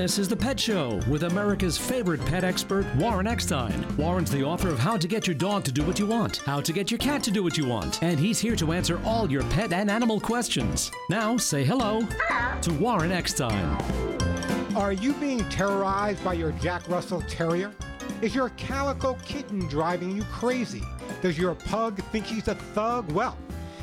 This is The Pet Show with America's favorite pet expert, Warren Eckstein. Warren's the author of How to Get Your Dog to Do What You Want, How to Get Your Cat to Do What You Want, and he's here to answer all your pet and animal questions. Now, say hello to Warren Eckstein. Are you being terrorized by your Jack Russell Terrier? Is your calico kitten driving you crazy? Does your pug think he's a thug? Well,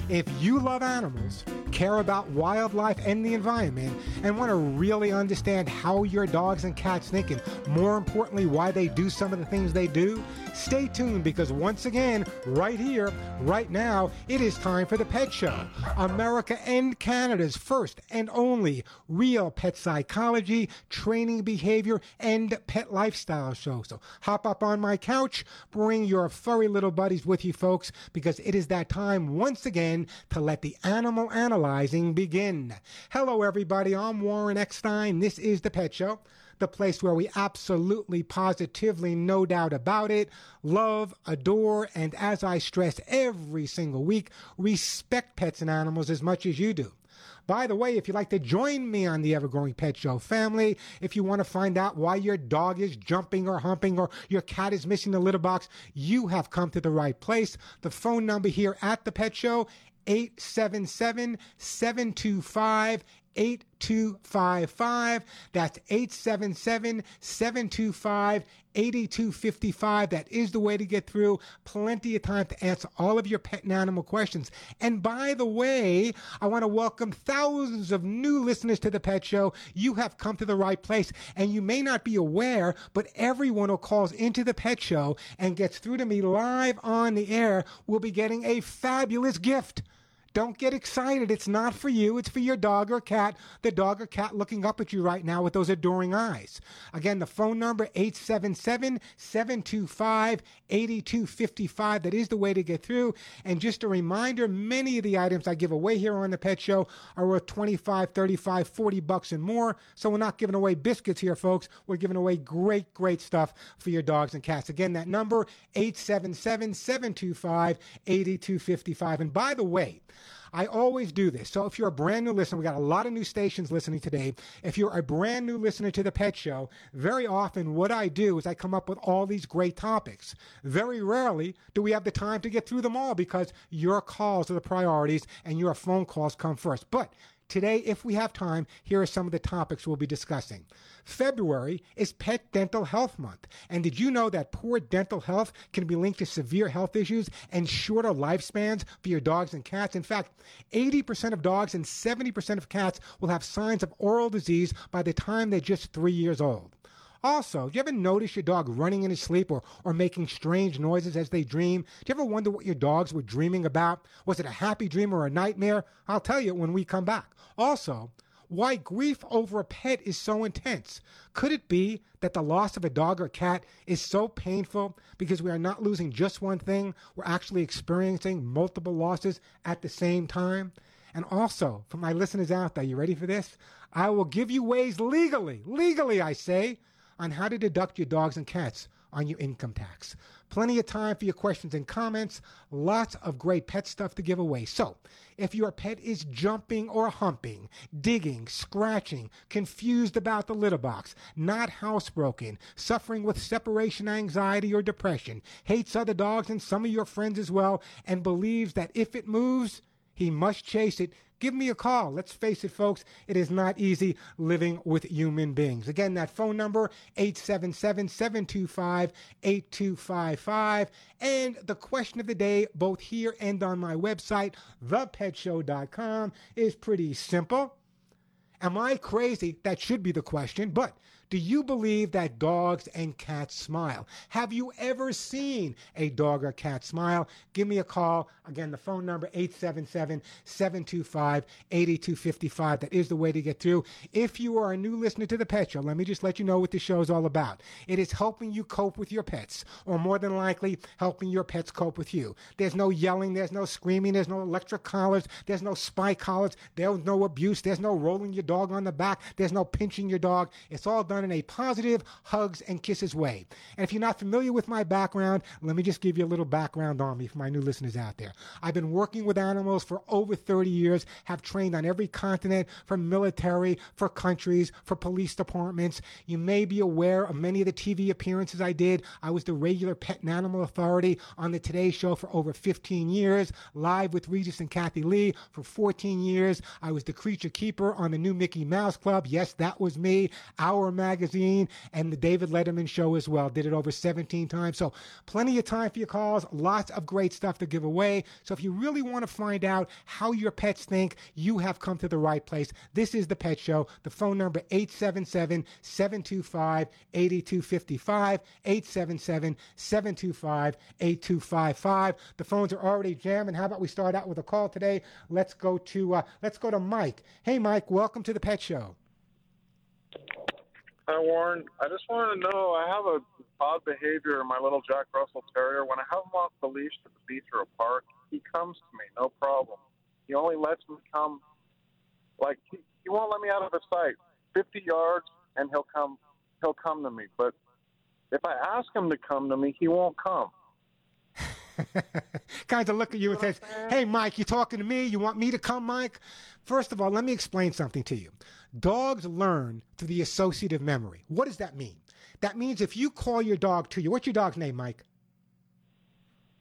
if you love animals, care about wildlife and the environment, and want to really understand how your dogs and cats think, and more importantly, why they do some of the things they do, stay tuned because once again, right here, right now, it is time for the Pet Show, America and Canada's first and only real pet psychology, training behavior, and pet lifestyle show. So hop up on my couch, bring your furry little buddies with you, folks, because it is that time once again to let the animal analyzing begin. Hello, everybody. I'm Warren Eckstein. This is the Pet Show the place where we absolutely, positively, no doubt about it, love, adore, and as I stress every single week, respect pets and animals as much as you do. By the way, if you'd like to join me on the Ever Growing Pet Show family, if you want to find out why your dog is jumping or humping or your cat is missing the litter box, you have come to the right place. The phone number here at the Pet Show, 877 725 8255. That's 877 725 8255. That is the way to get through. Plenty of time to answer all of your pet and animal questions. And by the way, I want to welcome thousands of new listeners to the Pet Show. You have come to the right place. And you may not be aware, but everyone who calls into the Pet Show and gets through to me live on the air will be getting a fabulous gift. Don't get excited. It's not for you. It's for your dog or cat. The dog or cat looking up at you right now with those adoring eyes. Again, the phone number 877-725-8255. That is the way to get through. And just a reminder, many of the items I give away here on the Pet Show are worth 25, 35, 40 bucks and more. So we're not giving away biscuits here, folks. We're giving away great, great stuff for your dogs and cats. Again, that number 877-725-8255. And by the way, I always do this. So if you're a brand new listener, we got a lot of new stations listening today. If you're a brand new listener to the Pet Show, very often what I do is I come up with all these great topics. Very rarely do we have the time to get through them all because your calls are the priorities and your phone calls come first. But Today, if we have time, here are some of the topics we'll be discussing. February is Pet Dental Health Month. And did you know that poor dental health can be linked to severe health issues and shorter lifespans for your dogs and cats? In fact, 80% of dogs and 70% of cats will have signs of oral disease by the time they're just three years old. Also, do you ever notice your dog running in his sleep or, or making strange noises as they dream? Do you ever wonder what your dogs were dreaming about? Was it a happy dream or a nightmare? I'll tell you when we come back. Also, why grief over a pet is so intense. Could it be that the loss of a dog or cat is so painful because we are not losing just one thing, we're actually experiencing multiple losses at the same time? And also, for my listeners out there, you ready for this? I will give you ways legally, legally, I say, on how to deduct your dogs and cats on your income tax. Plenty of time for your questions and comments. Lots of great pet stuff to give away. So, if your pet is jumping or humping, digging, scratching, confused about the litter box, not housebroken, suffering with separation anxiety or depression, hates other dogs and some of your friends as well, and believes that if it moves, he must chase it, give me a call. Let's face it, folks, it is not easy living with human beings. Again, that phone number, 877-725-8255. And the question of the day, both here and on my website, thepetshow.com, is pretty simple. Am I crazy? That should be the question, but do you believe that dogs and cats smile? Have you ever seen a dog or cat smile? Give me a call. Again, the phone number 877-725-8255. That is the way to get through. If you are a new listener to the Pet Show, let me just let you know what the show is all about. It is helping you cope with your pets, or more than likely, helping your pets cope with you. There's no yelling, there's no screaming, there's no electric collars, there's no spike collars, there's no abuse, there's no rolling your dog on the back, there's no pinching your dog. It's all done done in a positive hugs and kisses way. And if you're not familiar with my background, let me just give you a little background on me for my new listeners out there. I've been working with animals for over 30 years, have trained on every continent for military, for countries, for police departments. You may be aware of many of the TV appearances I did. I was the regular pet and animal authority on the Today Show for over 15 years, live with Regis and Kathie Lee for 14 years. I was the creature keeper on the new Mickey Mouse Club. Yes, that was me. Our magazine and the David Letterman show as well. Did it over 17 times. So plenty of time for your calls. Lots of great stuff to give away. So if you really want to find out how your pets think, you have come to the right place. This is the Pet Show. The phone number 877-725-8255, 877-725-8255. The phones are already jamming. How about we start out with a call today? Let's go to uh, let's go to Mike. Hey Mike, welcome to the Pet Show. Hi, Warren. I just want to know I have a odd behavior in my little Jack Russell Terrier. When I have him off the leash at the beach or a park, he comes to me, no problem. He only lets me come, like, he, he won't let me out of his sight. 50 yards, and he'll come, he'll come to me. But if I ask him to come to me, he won't come. kind of look at you and says, Hey, Mike, you talking to me? You want me to come, Mike? First of all, let me explain something to you. Dogs learn through the associative memory. What does that mean? That means if you call your dog to you, what's your dog's name, Mike?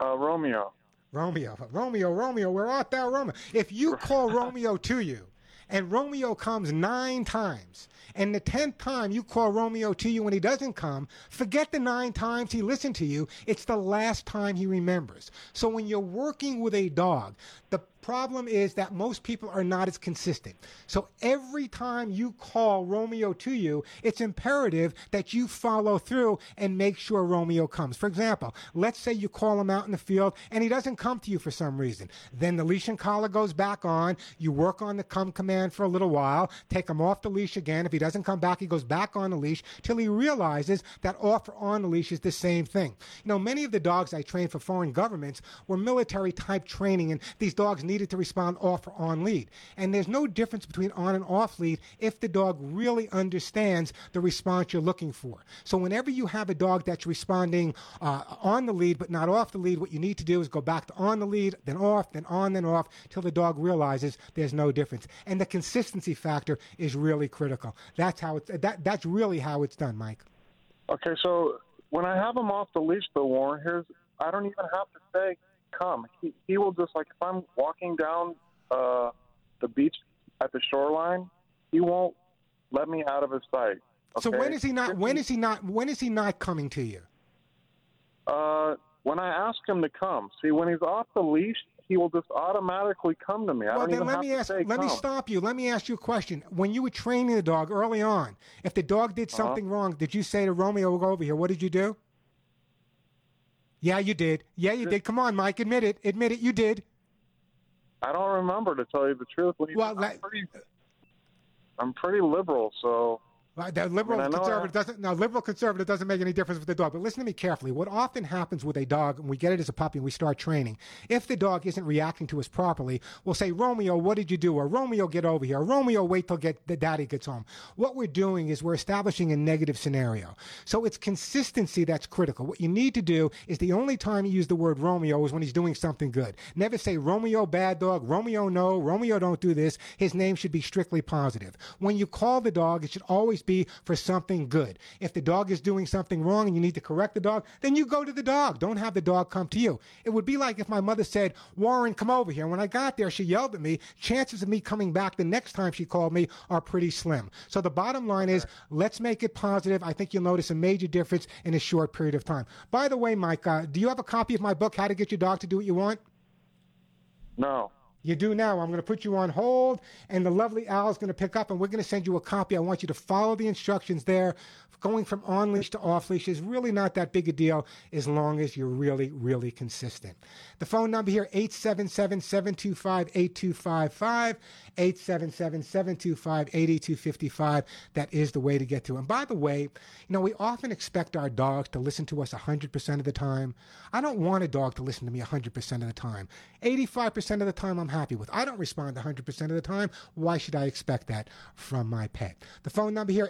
Uh, Romeo. Romeo, Romeo, Romeo, where art thou, Romeo? If you call Romeo to you, and Romeo comes nine times, and the tenth time you call Romeo to you and he doesn't come, forget the nine times he listened to you. It's the last time he remembers. So when you're working with a dog, the problem is that most people are not as consistent. So every time you call Romeo to you, it's imperative that you follow through and make sure Romeo comes. For example, let's say you call him out in the field and he doesn't come to you for some reason. Then the leash and collar goes back on. You work on the come command for a little while, take him off the leash again. If he doesn't come back, he goes back on the leash till he realizes that off or on the leash is the same thing. You know, many of the dogs I trained for foreign governments were military type training, and these dogs needed to respond off or on lead. And there's no difference between on and off lead if the dog really understands the response you're looking for. So whenever you have a dog that's responding uh, on the lead but not off the lead, what you need to do is go back to on the lead, then off, then on, then off, till the dog realizes there's no difference. And the consistency factor is really critical. That's how it's that that's really how it's done, Mike. Okay, so when I have them off the leash, though, Warren, here's I don't even have to say come. He he will just like if I'm walking down uh, the beach at the shoreline, he won't let me out of his sight. Okay? So when is he not? When is he not? When is he not coming to you? Uh, when I ask him to come. See, when he's off the leash, he will just automatically come to me. I well, don't then let me ask. Let me stop you. Let me ask you a question. When you were training the dog early on, if the dog did Uh-huh. something wrong, did you say to Romeo, "Go over here"? What did you do? Yeah, you did. Yeah, you did. Come on, Mike. Admit it. Admit it. You did. I don't remember to tell you the truth. When Well, I'm, pretty, I'm pretty liberal, so The liberal I conservative doesn't. No, liberal conservative doesn't make any difference with the dog. But listen to me carefully. What often happens with a dog, and we get it as a puppy, and we start training. If the dog isn't reacting to us properly, we'll say, "Romeo, what did you do?" Or "Romeo, get over here." Or, "Romeo, wait till get the daddy gets home." What we're doing is we're establishing a negative scenario. So it's consistency that's critical. What you need to do is the only time you use the word Romeo is when he's doing something good. Never say Romeo, bad dog. Romeo, no. Romeo, don't do this. His name should be strictly positive. When you call the dog, it should always be for something good. If the dog is doing something wrong and you need to correct the dog, then you go to the dog. Don't have the dog come to you. It would be like if my mother said, Warren, come over here. When I got there, she yelled at me. Chances of me coming back the next time she called me are pretty slim. So the bottom line is, let's make it positive. I think you'll notice a major difference in a short period of time. By the way, Mike, uh, do you have a copy of my book, How to Get Your Dog to Do What You Want? no. You do now. I'm going to put you on hold, and the lovely Al is going to pick up, and we're going to send you a copy. I want you to follow the instructions there. Going from on leash to off leash is really not that big a deal as long as you're really, really consistent. The phone number here, 877 725 8255. 877 725 8255. That is the way to get to. And by the way, you know, we often expect our dogs to listen to us 100% of the time. I don't want a dog to listen to me 100% of the time. 85% of the time, I'm happy with. I don't respond 100% of the time. Why should I expect that from my pet? The phone number here,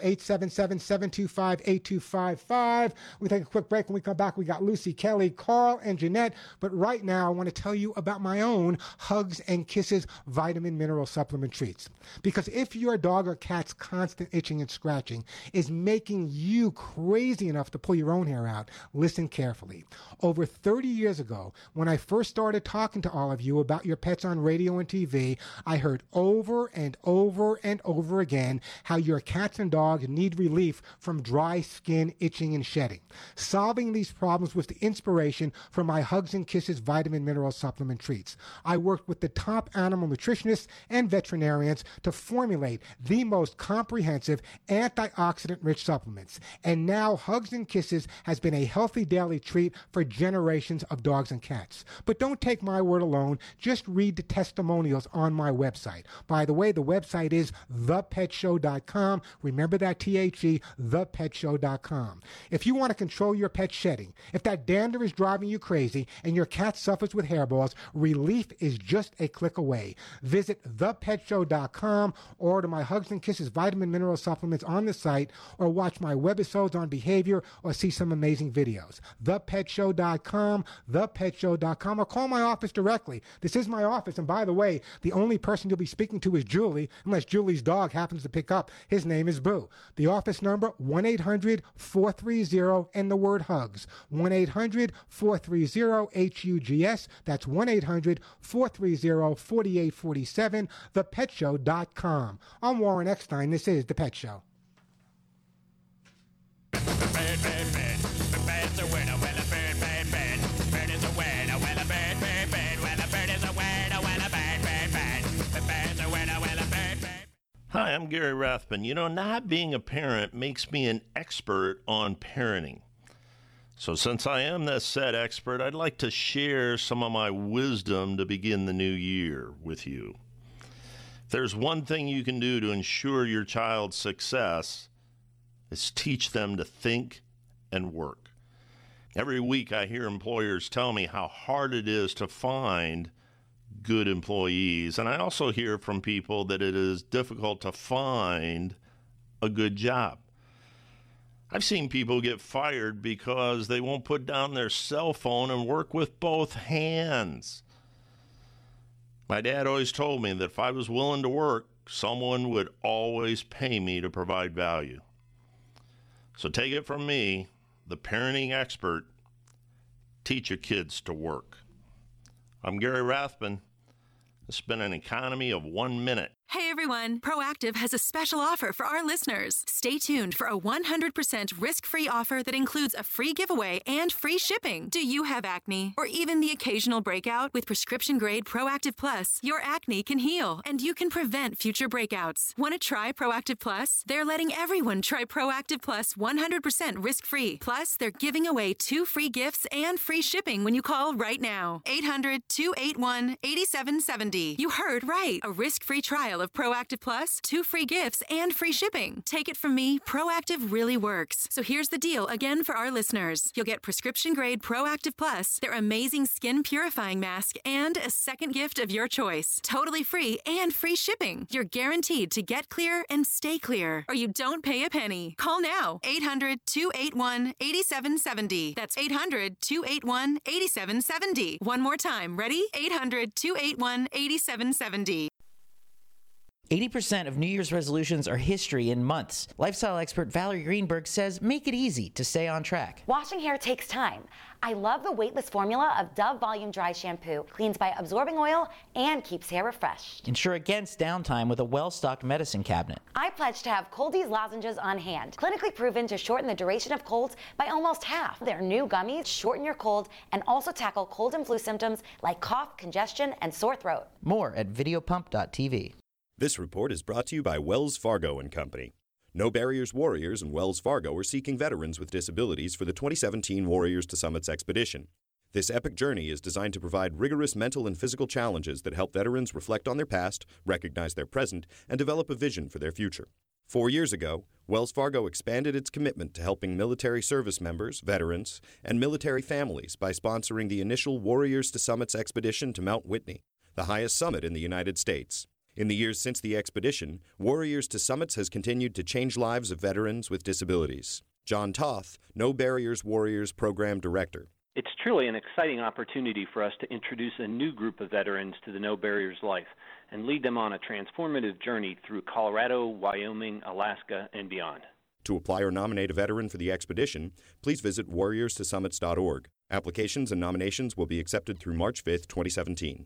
877-725-8255. We take a quick break. When we come back, we got Lucy, Kelly, Carl, and Jeanette. But right now, I want to tell you about my own Hugs and Kisses vitamin mineral supplement treats. Because if your dog or cat's constant itching and scratching is making you crazy enough to pull your own hair out, listen carefully. Over 30 years ago, when I first started talking to all of you about your pets on radio and TV, I heard over and over and over again how your cats and dogs need relief from dry skin, itching, and shedding. Solving these problems was the inspiration for my Hugs and Kisses vitamin mineral supplement treats. I worked with the top animal nutritionists and veterinarians to formulate the most comprehensive antioxidant rich supplements. And now Hugs and Kisses has been a healthy daily treat for generations of dogs and cats. But don't take my word alone, just read the testimonials on my website. By the way, the website is thepetshow.com. Remember that T H E, thepetshow.com. If you want to control your pet shedding, if that dander is driving you crazy and your cat suffers with hairballs, relief is just a click away. Visit thepetshow.com, order my Hugs and Kisses vitamin mineral supplements on the site, or watch my webisodes on behavior or see some amazing videos. Thepetshow.com, thepetshow.com, or call my office directly. This is my office, and by the way, the only person you'll be speaking to is Julie, unless Julie's dog happens to pick up. His name is Boo. The office number 1 800 430 and the word hugs. 1 800 430 HUGS. That's 1 800 430 4847. ThePetShow.com. I'm Warren Eckstein. This is The Pet Show. Bird, bird, bird. The. Hi, I'm Gary Rathman. You know, not being a parent makes me an expert on parenting. So, since I am that said expert, I'd like to share some of my wisdom to begin the new year with you. If there's one thing you can do to ensure your child's success, is teach them to think and work. Every week, I hear employers tell me how hard it is to find good employees. And I also hear from people that it is difficult to find a good job. I've seen people get fired because they won't put down their cell phone and work with both hands. My dad always told me that if I was willing to work, someone would always pay me to provide value. So take it from me, the parenting expert, teach your kids to work. I'm Gary Rathman. It's been an economy of one minute. Hey everyone, Proactiv has a special offer for our listeners. Stay tuned for a 100% risk free offer that includes a free giveaway and free shipping. Do you have acne or even the occasional breakout? With prescription grade Proactiv Plus, your acne can heal and you can prevent future breakouts. Want to try Proactiv Plus? They're letting everyone try Proactiv Plus 100% risk free. Plus, they're giving away two free gifts and free shipping when you call right now. 800 281 8770. You heard right. A risk free trial of Proactiv Plus, two free gifts, and free shipping. Take it from me, Proactiv really works. So here's the deal again for our listeners you'll get prescription grade Proactiv Plus, their amazing skin purifying mask, and a second gift of your choice. Totally free and free shipping. You're guaranteed to get clear and stay clear, or you don't pay a penny. Call now 800 281 8770. That's 800 281 8770. One more time. Ready? 800 281 8770. 80% of New Year's resolutions are history in months. Lifestyle expert Valerie Greenberg says make it easy to stay on track. Washing hair takes time. I love the weightless formula of Dove Volume Dry Shampoo. Cleans by absorbing oil and keeps hair refreshed. Ensure against downtime with a well stocked medicine cabinet. I pledge to have Cold-EEZE lozenges on hand. Clinically proven to shorten the duration of colds by almost half. Their new gummies shorten your cold and also tackle cold and flu symptoms like cough, congestion, and sore throat. More at videopump.tv. This report is brought to you by Wells Fargo and Company. No Barriers Warriors and Wells Fargo are seeking veterans with disabilities for the 2017 Warriors to Summits expedition. This epic journey is designed to provide rigorous mental and physical challenges that help veterans reflect on their past, recognize their present, and develop a vision for their future. Four years ago, Wells Fargo expanded its commitment to helping military service members, veterans, and military families by sponsoring the initial Warriors to Summits expedition to Mount Whitney. the highest summit in the United States. In the years since the expedition, Warriors to Summits has continued to change lives of veterans with disabilities. John Toth, No Barriers Warriors Program Director. It's truly an exciting opportunity for us to introduce a new group of veterans to the No Barriers life and lead them on a transformative journey through Colorado, Wyoming, Alaska, and beyond. To apply or nominate a veteran for the expedition, please visit warriorstosummits.org. Applications and nominations will be accepted through March 5th, 2017.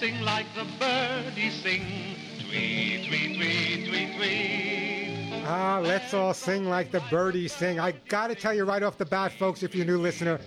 Sing like the birdies sing. Tweet, tweet, tweet, tweet, tweet. Ah, let's all sing like the birdies sing. I got to tell you right off the bat, folks, if you're a new listener,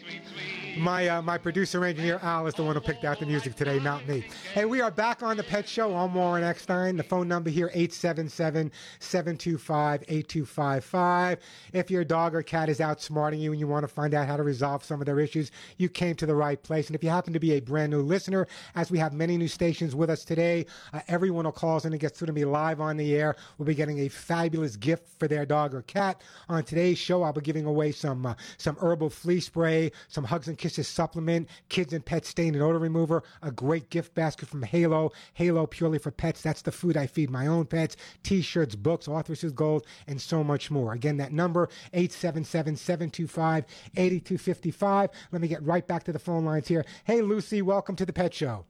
my uh, my producer engineer Al is the one who picked out the music today, not me. Hey, we are back on the Pet Show. I'm Warren Eckstein. The phone number here 877-725-8255. If your dog or cat is outsmarting you and you want to find out how to resolve some of their issues, you came to the right place. And if you happen to be a brand new listener, as we have many new stations with us today, uh, everyone who calls in and gets through to me live on the air will be getting a fabulous gift for their dog or cat. On today's show, I'll be giving away some uh, some herbal flea spray, some hugs and kisses supplement, kids and pet stain and odor remover, a great gift basket from Halo, Halo purely for pets. That's the food I feed my own pets, t-shirts, books, Authors Gold, and so much more. Again, that number, 877-725-8255. Let me get right back to the phone lines here. Hey, Lucy, welcome to the Pet Show.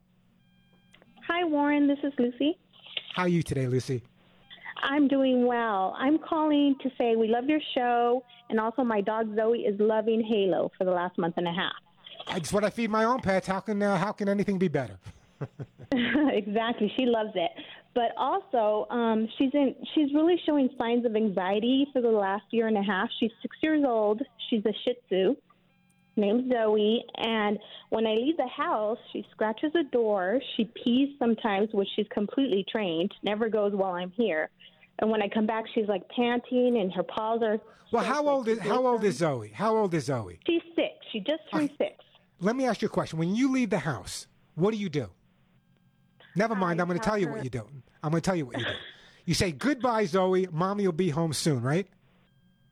Hi, Warren. This is Lucy. How are you today, Lucy? I'm doing well. I'm calling to say we love your show, and also my dog Zoe is loving Halo for the last month and a half. It's what I feed my own pets. How can uh, how can anything be better? exactly, she loves it. But also, um, she's in. She's really showing signs of anxiety for the last year and a half. She's six years old. She's a Shih Tzu named Zoe, and when I leave the house, she scratches a door. She pees sometimes, which she's completely trained. Never goes while I'm here. And when I come back, she's like panting, and her paws are. Well, how old is how old is Zoe? How old is Zoe? She's six. She just turned six. Let me ask you a question. When you leave the house, what do you do? Never mind. I'm going to tell you what you do. I'm going to tell you what you do. You say goodbye, Zoe. Mommy will be home soon, right?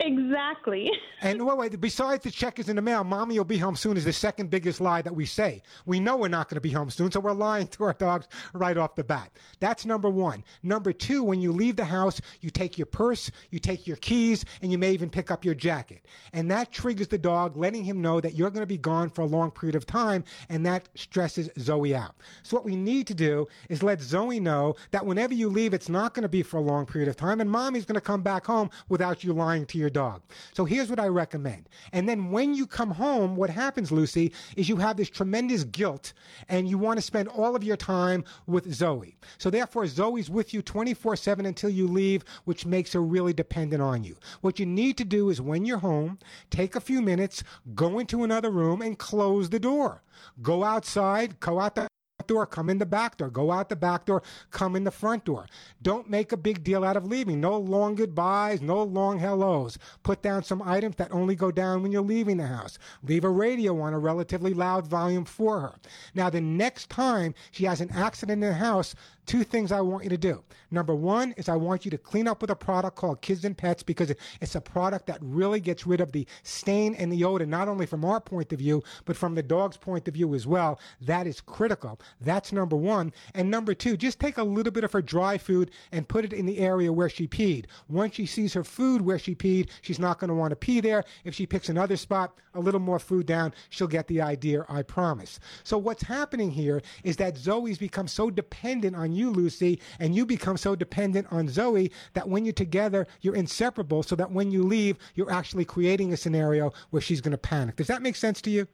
Exactly. And wait, wait, besides the check is in the mail, mommy will be home soon is the second biggest lie that we say. We know we're not going to be home soon, so we're lying to our dogs right off the bat. That's number one. Number two, when you leave the house, you take your purse, you take your keys, and you may even pick up your jacket. And that triggers the dog, letting him know that you're going to be gone for a long period of time, and that stresses Zoe out. So what we need to do is let Zoe know that whenever you leave, it's not going to be for a long period of time, and mommy's going to come back home without you lying to your dog. So here's what I recommend. And then when you come home, what happens, Lucy, is you have this tremendous guilt and you want to spend all of your time with Zoe. So therefore, Zoe's with you 24 7 until you leave, which makes her really dependent on you. What you need to do is when you're home, take a few minutes, go into another room and close the door. Go outside, go out the door, come in the back door, go out the back door, come in the front door. Don't make a big deal out of leaving. No long goodbyes, no long hellos. Put down some items that only go down when you're leaving the house. Leave a radio on a relatively loud volume for her. Now, the next time she has an accident in the house, two things I want you to do. Number one is I want you to clean up with a product called Kids and Pets because it's a product that really gets rid of the stain and the odor, not only from our point of view, but from the dog's point of view as well. That is critical. That's number one. And number two, just take a little bit of her dry food and put it in the area where she peed. Once she sees her food where she peed, she's not going to want to pee there. If she picks another spot, a little more food down, she'll get the idea, I promise. So what's happening here is that Zoe's become so dependent on you, Lucy, and you become so dependent on Zoe that when you're together, you're inseparable, so that when you leave, you're actually creating a scenario where she's going to panic. Does that make sense to you?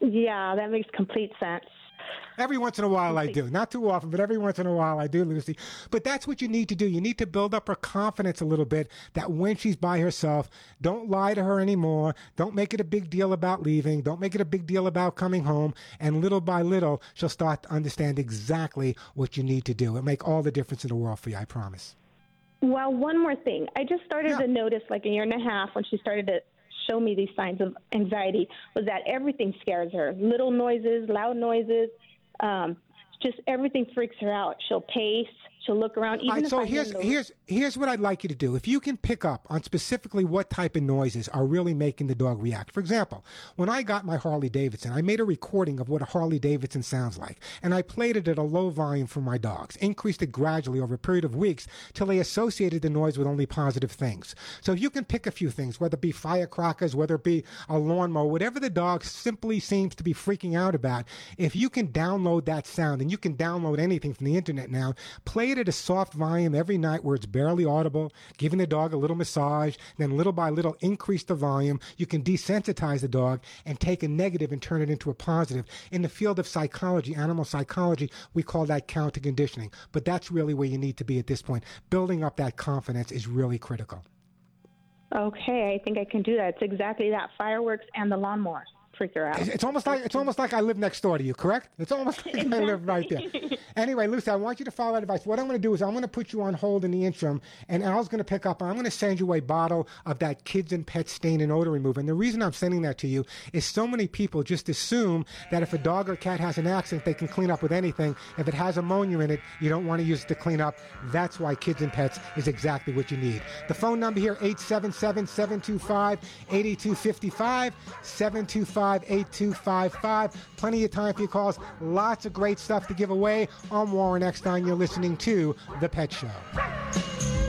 Yeah, that makes complete sense. Every once in a while I do. Not too often, but every once in a while I do, Lucy. But that's what you need to do. You need to build up her confidence a little bit that when she's by herself, don't lie to her anymore. Don't make it a big deal about leaving. Don't make it a big deal about coming home. And little by little, she'll start to understand exactly what you need to do. It'll make all the difference in the world for you, I promise. Well, one more thing. I just started to notice, like a year and a half, when she started to show me these signs of anxiety, was that everything scares her. Little noises, loud noises, um, just everything freaks her out. She'll pace. She'll look around. Even right, so here's here's here's what I'd like you to do. If you can pick up on specifically what type of noises are really making the dog react. For example, when I got my Harley Davidson, I made a recording of what a Harley Davidson sounds like, and I played it at a low volume for my dogs. Increased it gradually over a period of weeks till they associated the noise with only positive things. So if you can pick a few things, whether it be firecrackers, whether it be a lawnmower, whatever the dog simply seems to be freaking out about, if you can download that sound, and you can download anything from the internet now, play it at a soft volume every night where it's barely audible, giving the dog a little massage, then little by little increase the volume. You can desensitize the dog and take a negative and turn it into a positive. In the field of psychology, animal psychology, we call that counter conditioning. But that's really where you need to be at this point. Building up that confidence is really critical. Okay, I think I can do that. It's exactly that. Fireworks and the lawnmower freak her out. It's, almost like it's almost like I live next door to you, correct? It's almost like I live right there. Anyway, Lucy, I want you to follow that advice. What I'm going to do is I'm going to put you on hold in the interim, and Al's going to pick up. I'm going to send you a bottle of that Kids and pets Stain and Odor Remover. And the reason I'm sending that to you is so many people just assume that if a dog or cat has an accident, they can clean up with anything. If it has ammonia in it, you don't want to use it to clean up. That's why Kids and Pets is exactly what you need. The phone number here 877-725-8255, 725-8255. Plenty of time for your calls. Lots of great stuff to give away on Warren Eckstein. You're listening to The Pet Show.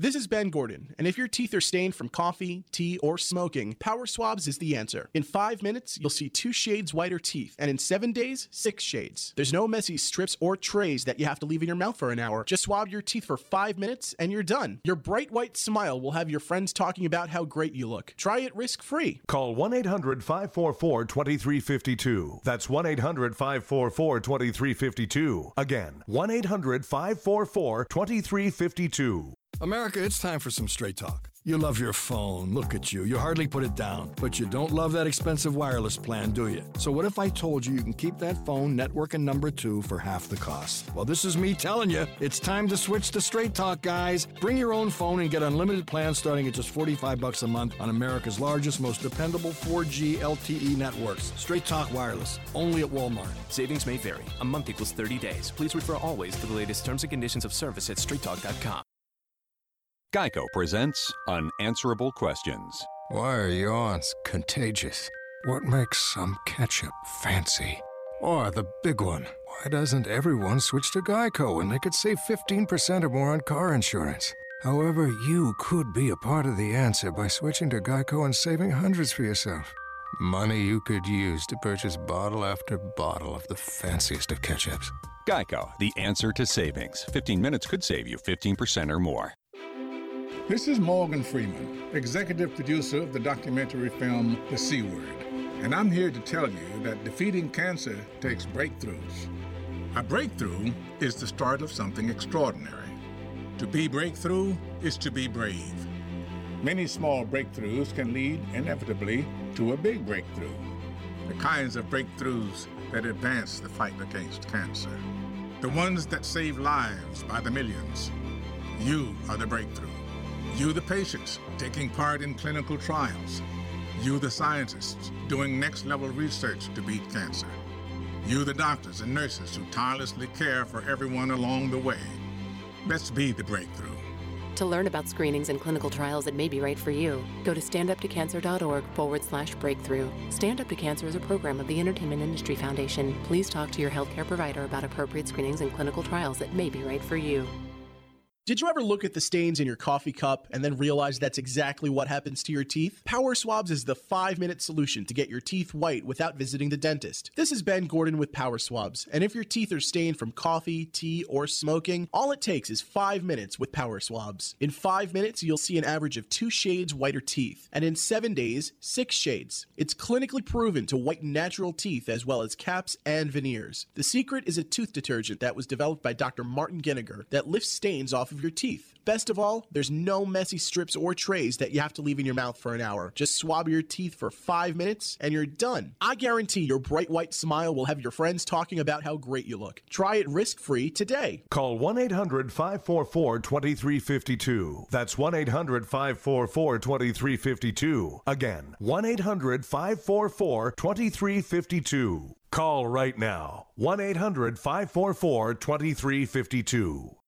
This is Ben Gordon, and if your teeth are stained from coffee, tea, or smoking, Power Swabs is the answer. In five minutes, you'll see two shades whiter teeth, and in seven days, six shades. There's no messy strips or trays that you have to leave in your mouth for an hour. Just swab your teeth for five minutes, and you're done. Your bright white smile will have your friends talking about how great you look. Try it risk free. Call 1 800 544 2352. That's 1 800 544 2352. Again, 1 800 544 2352. America, it's time for some straight talk. You love your phone. Look at you. You hardly put it down. But you don't love that expensive wireless plan, do you? So, what if I told you you can keep that phone network and number two for half the cost? Well, this is me telling you. It's time to switch to Straight Talk, guys. Bring your own phone and get unlimited plans starting at just 45 bucks a month on America's largest, most dependable 4G LTE networks. Straight Talk Wireless. Only at Walmart. Savings may vary. A month equals 30 days. Please refer always to the latest terms and conditions of service at straighttalk.com. Geico presents Unanswerable Questions. Why are yawns contagious? What makes some ketchup fancy? Or the big one, why doesn't everyone switch to Geico and they could save 15% or more on car insurance? However, you could be a part of the answer by switching to Geico and saving hundreds for yourself. Money you could use to purchase bottle after bottle of the fanciest of ketchups. Geico, the answer to savings. 15 minutes could save you 15% or more. This is Morgan Freeman, executive producer of the documentary film The C Word, and I'm here to tell you that defeating cancer takes breakthroughs. A breakthrough is the start of something extraordinary. To be breakthrough is to be brave. Many small breakthroughs can lead inevitably to a big breakthrough. The kinds of breakthroughs that advance the fight against cancer. The ones that save lives by the millions. You are the breakthrough. You, the patients, taking part in clinical trials. You, the scientists, doing next level research to beat cancer. You, the doctors and nurses who tirelessly care for everyone along the way. Let's be the breakthrough. To learn about screenings and clinical trials that may be right for you, go to standuptocancer.org forward slash breakthrough. Stand Up to Cancer is a program of the Entertainment Industry Foundation. Please talk to your healthcare provider about appropriate screenings and clinical trials that may be right for you. Did you ever look at the stains in your coffee cup and then realize that's exactly what happens to your teeth? Power Swabs is the five minute solution to get your teeth white without visiting the dentist. This is Ben Gordon with Power Swabs, and if your teeth are stained from coffee, tea, or smoking, all it takes is five minutes with Power Swabs. In five minutes, you'll see an average of two shades whiter teeth, and in seven days, six shades. It's clinically proven to whiten natural teeth as well as caps and veneers. The secret is a tooth detergent that was developed by Dr. Martin Giniger that lifts stains off of your teeth. Best of all, there's no messy strips or trays that you have to leave in your mouth for an hour. Just swab your teeth for five minutes and you're done. I guarantee your bright white smile will have your friends talking about how great you look. Try it risk free today. Call 1 800 544 2352. That's 1 800 544 2352. Again, 1 800 544 2352. Call right now 1 800 544 2352.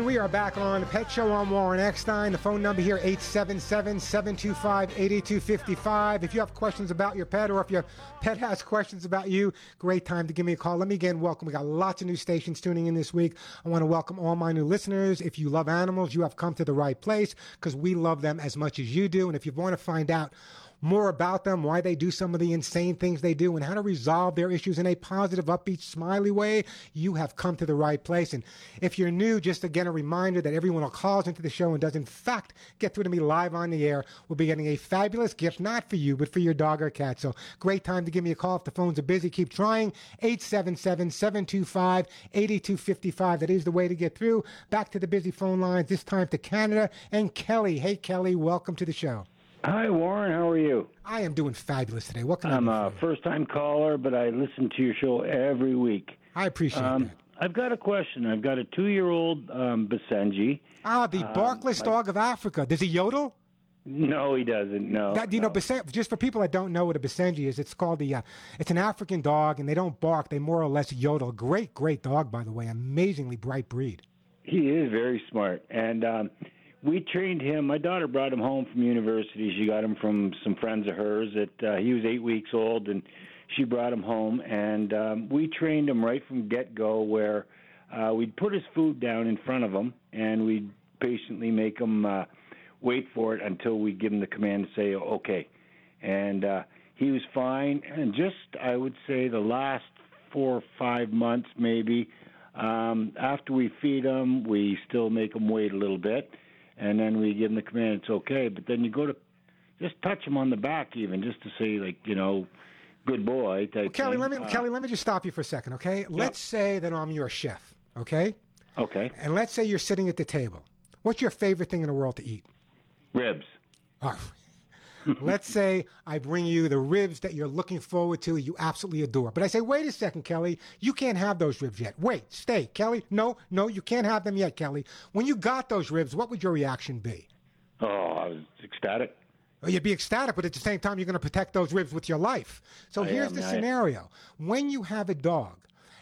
And we are back on the Pet Show. I'm Warren Eckstein. The phone number here, 877-725-8255. If you have questions about your pet or if your pet has questions about you, great time to give me a call. Let me again welcome. We got lots of new stations tuning in this week. I want to welcome all my new listeners. If you love animals, you have come to the right place because we love them as much as you do. And if you want to find out more about them, why they do some of the insane things they do, and how to resolve their issues in a positive, upbeat, smiley way, you have come to the right place. And if you're new, just again a reminder that everyone who calls into the show and does in fact get through to me live on the air will be getting a fabulous gift, not for you, but for your dog or cat. So great time to give me a call if the phones are busy. Keep trying. 877-725-8255. That is the way to get through. Back to the busy phone lines, this time to Canada and Kelly. Hey, Kelly, welcome to the show. Hi, Warren. How are you? I am doing fabulous today. What can I'm I do? a first-time caller, but I listen to your show every week. I appreciate um, that. I've got a question. I've got a two-year-old um, Basenji. Ah, the Um, barkless my- dog of Africa. Does he yodel? No, he doesn't. No. That, you know, Basen- just for people that don't know what a Basenji is, it's called the. Uh, it's an African dog, and they don't bark. They more or less yodel. Great, great dog, by the way. Amazingly bright breed. He is very smart, and um, we trained him. My daughter brought him home from university. She got him from some friends of hers. That uh, he was eight weeks old, and she brought him home, and um, we trained him right from get go. Where uh, we'd put his food down in front of him, and we'd patiently make him uh, wait for it until we give him the command to say okay. And uh, he was fine. And just I would say the last four or five months maybe. Um, after we feed them, we still make them wait a little bit, and then we give them the command it's okay. But then you go to just touch them on the back, even just to say like you know, good boy type. Well, Kelly, thing. let me Uh, Kelly, let me just stop you for a second, okay? Let's say that I'm your chef, okay? Okay. And let's say you're sitting at the table. What's your favorite thing in the world to eat? Ribs. Oh. let's say I bring you the ribs that you're looking forward to, you absolutely adore. But I say, wait a second, Kelly, you can't have those ribs yet. Wait, stay, Kelly. No, no, you can't have them yet, Kelly. When you got those ribs, what would your reaction be? Oh, I was ecstatic. Well, you'd be ecstatic, but at the same time, you're going to protect those ribs with your life. So I here's am, the I- scenario: when you have a dog,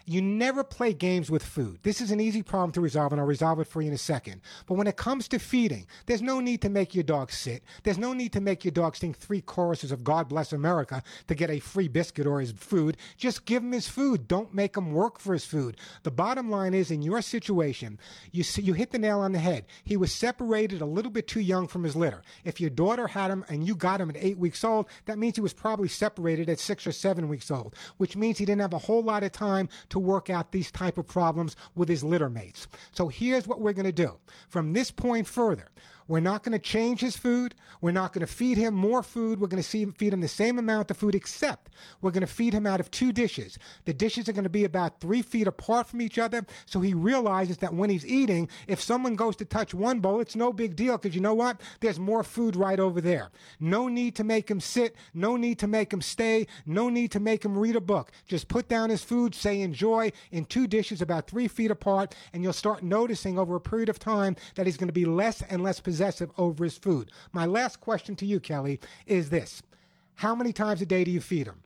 you never play games with food. This is an easy problem to resolve, and I'll resolve it for you in a second. But when it comes to feeding, there's no need to make your dog sit. There's no need to make your dog sing three choruses of God Bless America to get a free biscuit or his food. Just give him his food. Don't make him work for his food. The bottom line is, in your situation, you see, you hit the nail on the head. He was separated a little bit too young from his litter. If your daughter had him and you got him at eight weeks old, that means he was probably separated at six or seven weeks old, which means he didn't have a whole lot of time to work out these type of problems with his litter mates. So here's what we're going to do. From this point further, we're not going to change his food. We're not going to feed him more food. We're going to feed him the same amount of food, except we're going to feed him out of two dishes. The dishes are going to be about three feet apart from each other. So he realizes that when he's eating, if someone goes to touch one bowl, it's no big deal because you know what? There's more food right over there. No need to make him sit. No need to make him stay. No need to make him read a book. Just put down his food, say enjoy in two dishes about three feet apart, and you'll start noticing over a period of time that he's going to be less and less possessive over his food. My last question to you, Kelly, is this How many times a day do you feed him?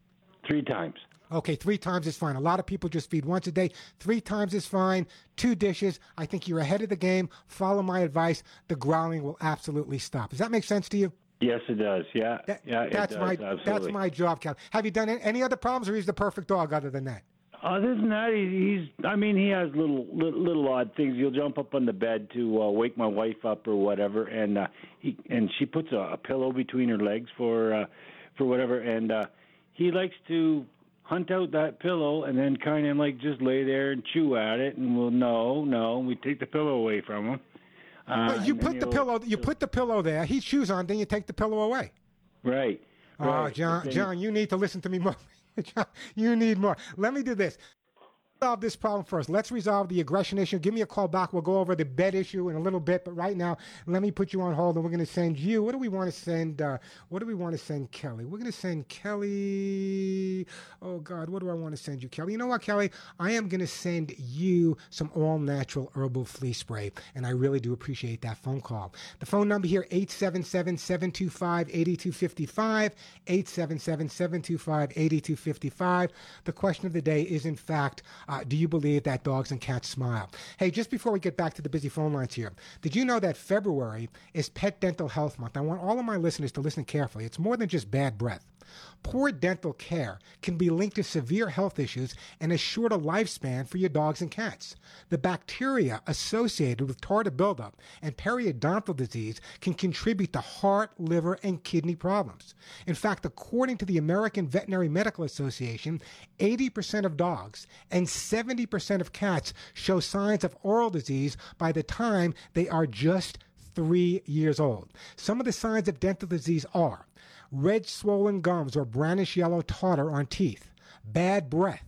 Three times. Okay, three times is fine. A lot of people just feed once a day. Three times is fine. Two dishes. I think you're ahead of the game. Follow my advice. The growling will absolutely stop. Does that make sense to you? Yes, it does. Yeah, yeah, that's does, my absolutely. that's my job, Kelly. Have you done any- any other problems, or he's the perfect dog other than that? Other than that, he, he's. I mean, he has little, little, little odd things. He'll jump up on the bed to uh, wake my wife up or whatever, and uh, he and she puts a, a pillow between her legs for, uh, for whatever, and uh, he likes to hunt out that pillow and then kind of like just lay there and chew at it, and we'll no, no, we take the pillow away from him. Uh, But you put the pillow. You put the pillow there. He chews on. Then you take the pillow away. Right. Oh, right. John, John, you need to listen to me more. You need more. Let me do this. Solve this problem first. Let's resolve the aggression issue. Give me a call back. We'll go over the bed issue in a little bit. But right now, let me put you on hold, and we're going to send you. What do we want to send? Uh, what do we want to send Kelly? We're going to send Kelly. Oh God, what do I want to send you, Kelly? You know what, Kelly? I am going to send you some all natural herbal flea spray, and I really do appreciate that phone call. The phone number here 877-725-8255, 877-725-8255. The question of the day is, in fact, Uh, do you believe that dogs and cats smile? Hey, just before we get back to the busy phone lines here, did you know that February is Pet Dental Health Month? I want all of my listeners to listen carefully. It's more than just bad breath. Poor dental care can be linked to severe health issues and a shorter lifespan for your dogs and cats. The bacteria associated with tartar buildup and periodontal disease can contribute to heart, liver, and kidney problems. In fact, according to the American Veterinary Medical Association, 80% of dogs and 70% of cats show signs of oral disease by the time they are just three years old. Some of the signs of dental disease are red swollen gums or brownish yellow tartar on teeth, bad breath,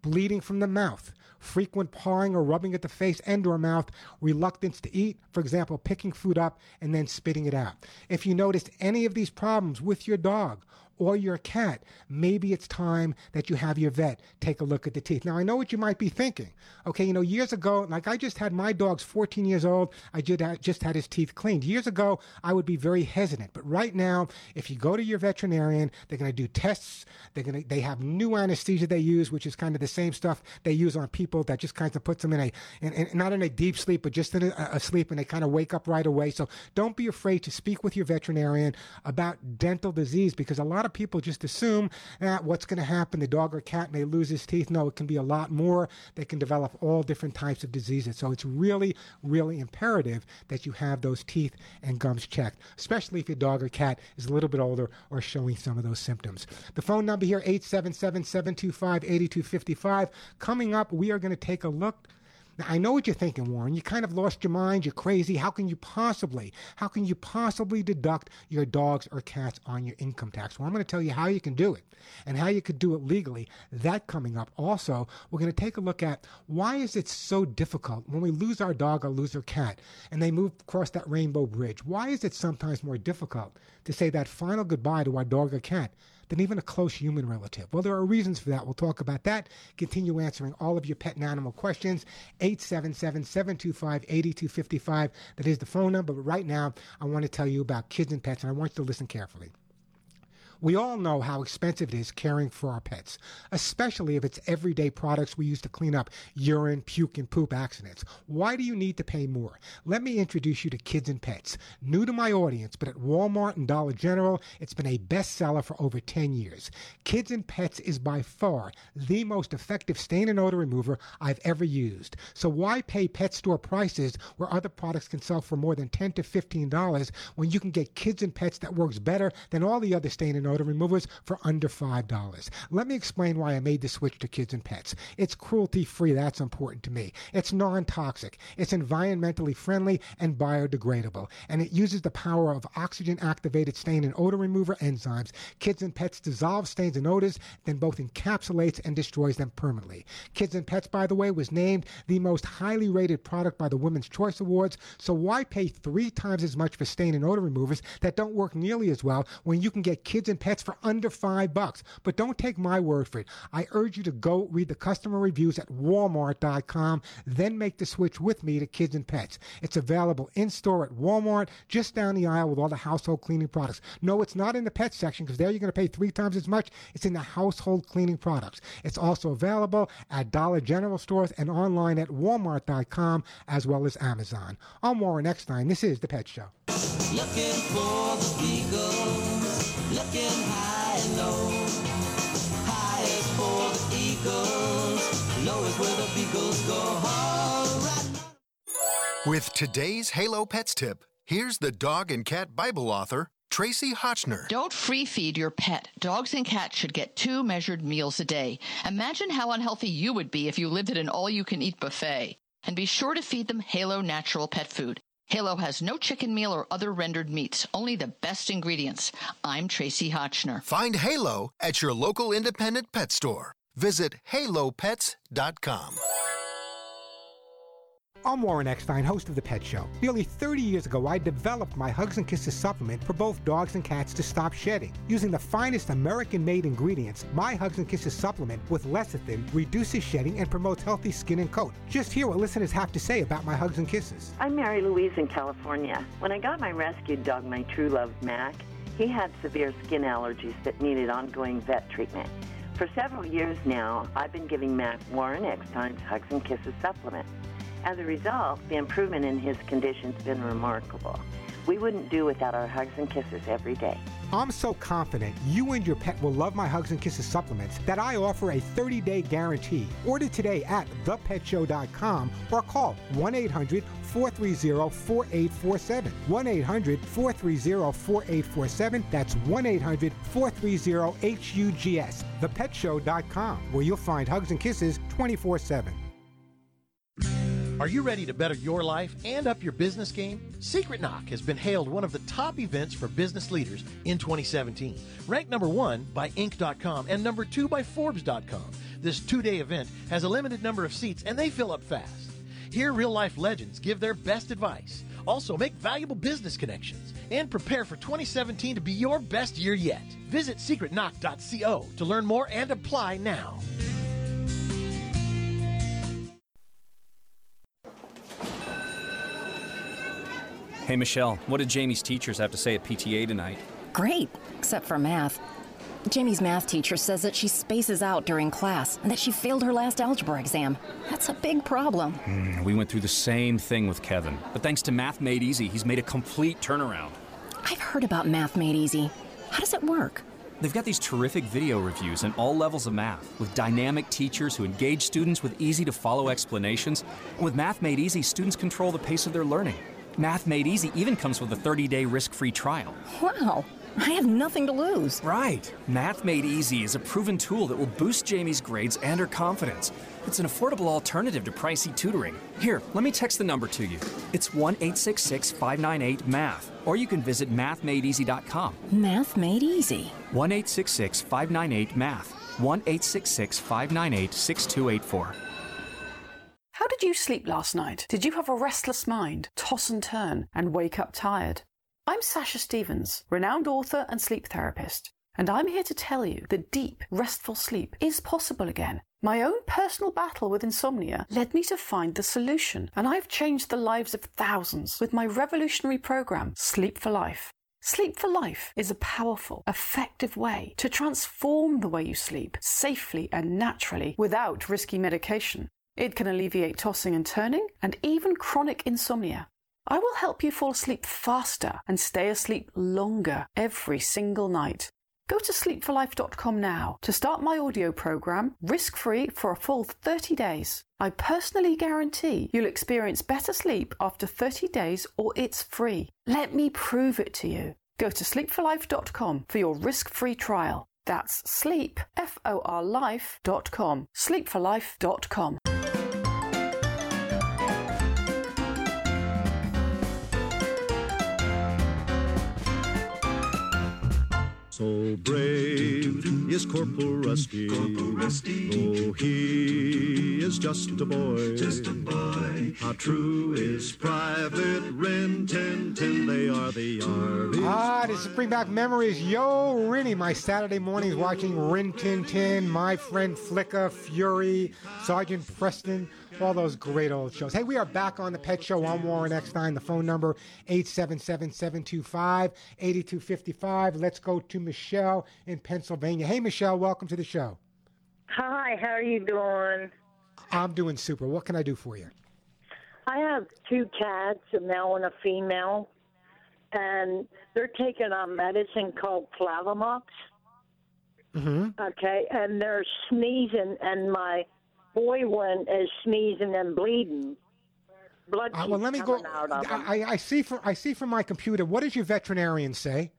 bleeding from the mouth, frequent pawing or rubbing at the face and or mouth, reluctance to eat, for example, picking food up and then spitting it out. If you noticed any of these problems with your dog or your cat, maybe it's time that you have your vet take a look at the teeth. Now, I know what you might be thinking. Okay, you know, years ago, like I just had my dog's 14 years old, I just had, his teeth cleaned. Years ago, I would be very hesitant. But right now, if you go to your veterinarian, they're going to do tests. They're going to, they have new anesthesia they use, which is kind of the same stuff they use on people that just kind of puts them in a, in, in, not in a deep sleep, but just in a, a sleep and they kind of wake up right away. So don't be afraid to speak with your veterinarian about dental disease because a lot of people just assume that what's going to happen, the dog or cat may lose his teeth. No, it can be a lot more. They can develop all different types of diseases. So it's really, really imperative that you have those teeth and gums checked, especially if your dog or cat is a little bit older or showing some of those symptoms. The phone number here, 877 725 8255. Coming up, we are going to take a look Now, I know what you're thinking, Warren. You kind of lost your mind. You're crazy. How can you possibly, how can you possibly deduct your dogs or cats on your income tax? Well, I'm going to tell you how you can do it and how you could do it legally. That coming up. Also, we're going to take a look at why is it so difficult when we lose our dog or lose our cat and they move across that rainbow bridge? Why is it sometimes more difficult to say that final goodbye to our dog or cat than even a close human relative? Well, there are reasons for that. We'll talk about that. Continue answering all of your pet and animal questions. 877 725 8255. That is the phone number. But right now, I want to tell you about kids and pets, and I want you to listen carefully. We all know how expensive it is caring for our pets, especially if it's everyday products we use to clean up urine, puke, and poop accidents. Why do you need to pay more? Let me introduce you to Kids and Pets. New to my audience, but at Walmart and Dollar General, it's been a bestseller for over 10 years. Kids and Pets is by far the most effective stain and odor remover I've ever used. So why pay pet store prices where other products can sell for more than 10 to $15 when you can get Kids and Pets that works better than all the other stain and odor removers for under $5. Let me explain why I made the switch to kids and pets. It's cruelty free, that's important to me. It's non toxic, it's environmentally friendly and biodegradable, and it uses the power of oxygen activated stain and odor remover enzymes. Kids and pets dissolve stains and odors, then both encapsulates and destroys them permanently. Kids and Pets, by the way, was named the most highly rated product by the Women's Choice Awards, so why pay three times as much for stain and odor removers that don't work nearly as well when you can get kids and pets for under five bucks? But don't take my word for it. I urge you to go read the customer reviews at walmart.com, then make the switch with me to kids and pets. It's available in store at Walmart, just down the aisle with all the household cleaning products. No, it's not in the pet section because there you're going to pay three times as much. It's in the household cleaning products. It's also available at Dollar General stores and online at walmart.com as well as Amazon. I'm Warren Eckstein. This is The Pet Show. Looking for the beagles, looking high and low. High is for the eagles, low is where the beagles go. All right. With today's Halo Pets tip, here's the dog and cat Bible author, Tracie Hotchner. Don't free feed your pet. Dogs and cats should get two measured meals a day. Imagine how unhealthy you would be if you lived at an all you can eat buffet. And be sure to feed them Halo natural pet food. Halo has no chicken meal or other rendered meats, only the best ingredients. I'm Tracie Hotchner. Find Halo at your local independent pet store. Visit halopets.com. I'm Warren Eckstein, host of The Pet Show. Nearly 30 years ago, I developed my Hugs and Kisses supplement for both dogs and cats to stop shedding. Using the finest American made ingredients, my Hugs and Kisses supplement with lecithin reduces shedding and promotes healthy skin and coat. Just hear what listeners have to say about my Hugs and Kisses. I'm Mary Louise in California. When I got my rescued dog, my true love, Mac, he had severe skin allergies that needed ongoing vet treatment. For several years now, I've been giving Mac Warren Eckstein's Hugs and Kisses supplement. As a result, the improvement in his condition's been remarkable. We wouldn't do without our hugs and kisses every day. I'm so confident you and your pet will love my Hugs and Kisses supplements that I offer a 30 day guarantee. Order today at thepetshow.com or call 1 800 430 4847. 1 800 430 4847. That's 1 800 430 HUGS. Thepetshow.com, where you'll find Hugs and Kisses 24 7. Are you ready to better your life and up your business game? Secret Knock has been hailed one of the top events for business leaders in 2017. Ranked number one by Inc.com and number two by Forbes.com. This two day event has a limited number of seats and they fill up fast. Hear real life legends give their best advice. Also, make valuable business connections and prepare for 2017 to be your best year yet. Visit secretknock.co to learn more and apply now. Hey, Michelle, what did Jamie's teachers have to say at PTA tonight? Great, except for math. Jamie's math teacher says that she spaces out during class and that she failed her last algebra exam. That's a big problem. Hmm, we went through the same thing with Kevin, but thanks to Math Made Easy, he's made a complete turnaround. I've heard about Math Made Easy. How does it work? They've got these terrific video reviews in all levels of math, with dynamic teachers who engage students with easy to follow explanations. And with Math Made Easy, students control the pace of their learning. Math Made Easy even comes with a 30 day risk free trial. Wow, I have nothing to lose. Right. Math Made Easy is a proven tool that will boost Jamie's grades and her confidence. It's an affordable alternative to pricey tutoring. Here, let me text the number to you. It's 1 866 598 Math, or you can visit mathmadeeasy.com. Math Made Easy. 1 866 598 Math. 1 866 598 6284. How did you sleep last night? Did you have a restless mind, toss and turn, and wake up tired? I'm Sasha Stevens, renowned author and sleep therapist, and I'm here to tell you that deep, restful sleep is possible again. My own personal battle with insomnia led me to find the solution, and I've changed the lives of thousands with my revolutionary program, Sleep for Life. Sleep for Life is a powerful, effective way to transform the way you sleep safely and naturally without risky medication. It can alleviate tossing and turning and even chronic insomnia. I will help you fall asleep faster and stay asleep longer every single night. Go to sleepforlife.com now to start my audio program risk free for a full 30 days. I personally guarantee you'll experience better sleep after 30 days or it's free. Let me prove it to you. Go to sleepforlife.com for your risk free trial. That's sleep, F O R life.com. Sleepforlife.com. So brave is Corporal Rusty. Oh, he is just a boy. Just a boy. How true is Private Rin Tin Tin? They are the army. Ah, this is bring back memories. Yo, Rinny, my Saturday mornings watching Rin Tin Tin, My Friend Flicka, Fury, Sergeant Preston, all those great old shows. Hey, we are back on the Pet Show on Warren Eckstein. The phone number 877-725-8255. Let's go to Michelle in Pennsylvania. Hey, Michelle, welcome to the show. Hi, how are you doing? I'm doing super. What can I do for you? I have two cats, a male and a female, and they're taking a medicine called Clavamox. Mm-hmm. Okay, and they're sneezing, and my boy one is sneezing and bleeding. Blood Uh, well, let me go. coming out. I, I see from I see from my computer. What does your veterinarian say?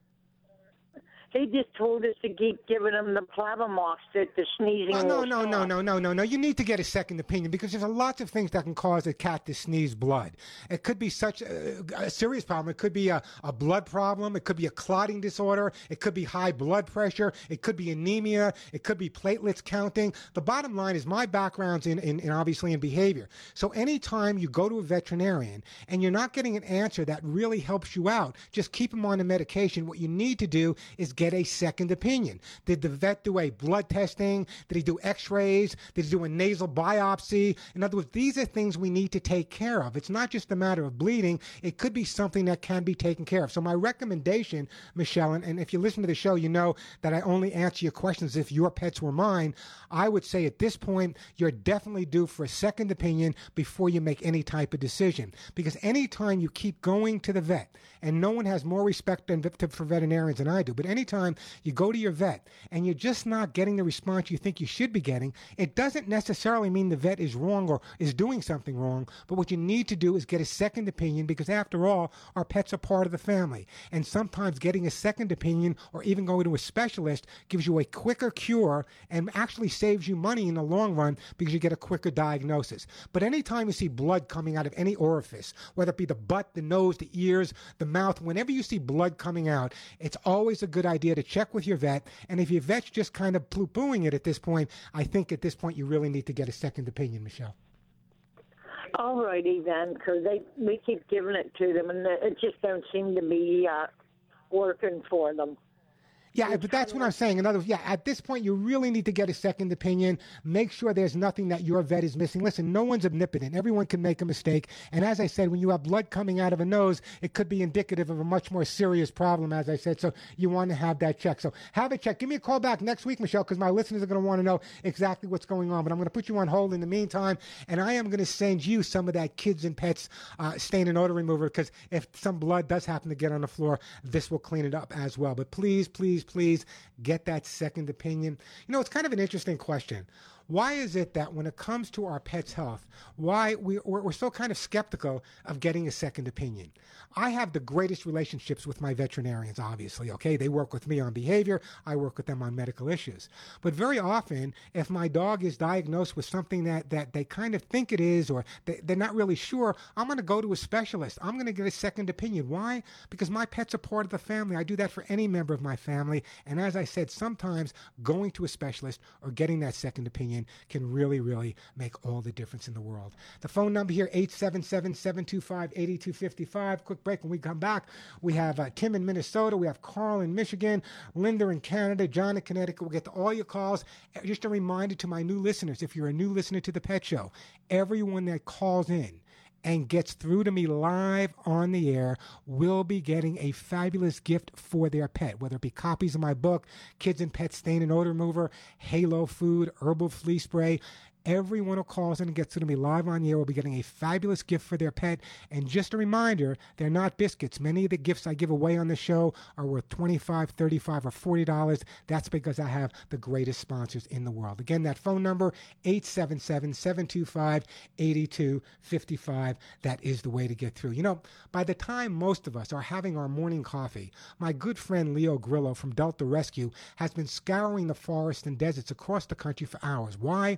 He just told us to keep giving them the Clavamox that the sneezing. Oh, no, no, no, no, no, no, no. You need to get a second opinion because there's a lots of things that can cause a cat to sneeze blood. It could be such a, a serious problem. It could be a, a blood problem. It could be a clotting disorder. It could be high blood pressure. It could be anemia. It could be platelets counting. The bottom line is my background's in, in, in obviously in behavior. So anytime you go to a veterinarian and you're not getting an answer that really helps you out, just keep them on the medication. What you need to do is get a second opinion. Did the vet do a blood testing? Did he do x-rays? Did he do a nasal biopsy? In other words, these are things we need to take care of. It's not just a matter of bleeding. It could be something that can be taken care of. So my recommendation, Michelle, and, and if you listen to the show, you know that I only answer your questions if your pets were mine. I would say at this point, you're definitely due for a second opinion before you make any type of decision. Because anytime you keep going to the vet, and no one has more respect than, for veterinarians than I do, but anytime you go to your vet and you're just not getting the response you think you should be getting, it doesn't necessarily mean the vet is wrong or is doing something wrong. But what you need to do is get a second opinion because, after all, our pets are part of the family. And sometimes getting a second opinion or even going to a specialist gives you a quicker cure and actually saves you money in the long run because you get a quicker diagnosis. But anytime you see blood coming out of any orifice, whether it be the butt, the nose, the ears, the mouth, whenever you see blood coming out, it's always a good idea to check with your vet. And if your vet's just kind of poo pooing it at this point, I think at this point you really need to get a second opinion, Michelle. All righty then, because they we keep giving it to them, and it just don't seem to be uh, working for them. Yeah, but that's what I'm saying. In other words, yeah, at this point, you really need to get a second opinion. Make sure there's nothing that your vet is missing. Listen, no one's omnipotent. Everyone can make a mistake. And as I said, when you have blood coming out of a nose, it could be indicative of a much more serious problem, as I said. So you want to have that check. So have it checked. Give me a call back next week, Michelle, because my listeners are going to want to know exactly what's going on. But I'm going to put you on hold in the meantime. And I am going to send you some of that kids and pets uh, stain and odor remover because if some blood does happen to get on the floor, this will clean it up as well. But please, please, please get that second opinion. You know, it's kind of an interesting question. Why is it that when it comes to our pet's health, why we, we're, we're so kind of skeptical of getting a second opinion? I have the greatest relationships with my veterinarians, obviously, okay? They work with me on behavior, I work with them on medical issues. But very often, if my dog is diagnosed with something that, that they kind of think it is or they, they're not really sure, I'm going to go to a specialist. I'm going to get a second opinion. Why? Because my pet's a part of the family. I do that for any member of my family. And as I said, sometimes going to a specialist or getting that second opinion can really, really make all the difference in the world. The phone number here, 877 725 8255. Quick break. When we come back, we have uh, Tim in Minnesota, we have Carl in Michigan, Linda in Canada, John in Connecticut. We'll get to all your calls. Just a reminder to my new listeners if you're a new listener to the Pet Show, everyone that calls in, and gets through to me live on the air will be getting a fabulous gift for their pet, whether it be copies of my book, Kids and Pets Stain and Odor Remover, Halo Food, Herbal Flea Spray, Everyone who calls in and gets to me live on the air will be getting a fabulous gift for their pet. And just a reminder, they're not biscuits. Many of the gifts I give away on the show are worth $25, $35, or $40. That's because I have the greatest sponsors in the world. Again, that phone number, 877-725-8255. That is the way to get through. You know, by the time most of us are having our morning coffee, my good friend Leo Grillo from Delta Rescue has been scouring the forests and deserts across the country for hours. Why?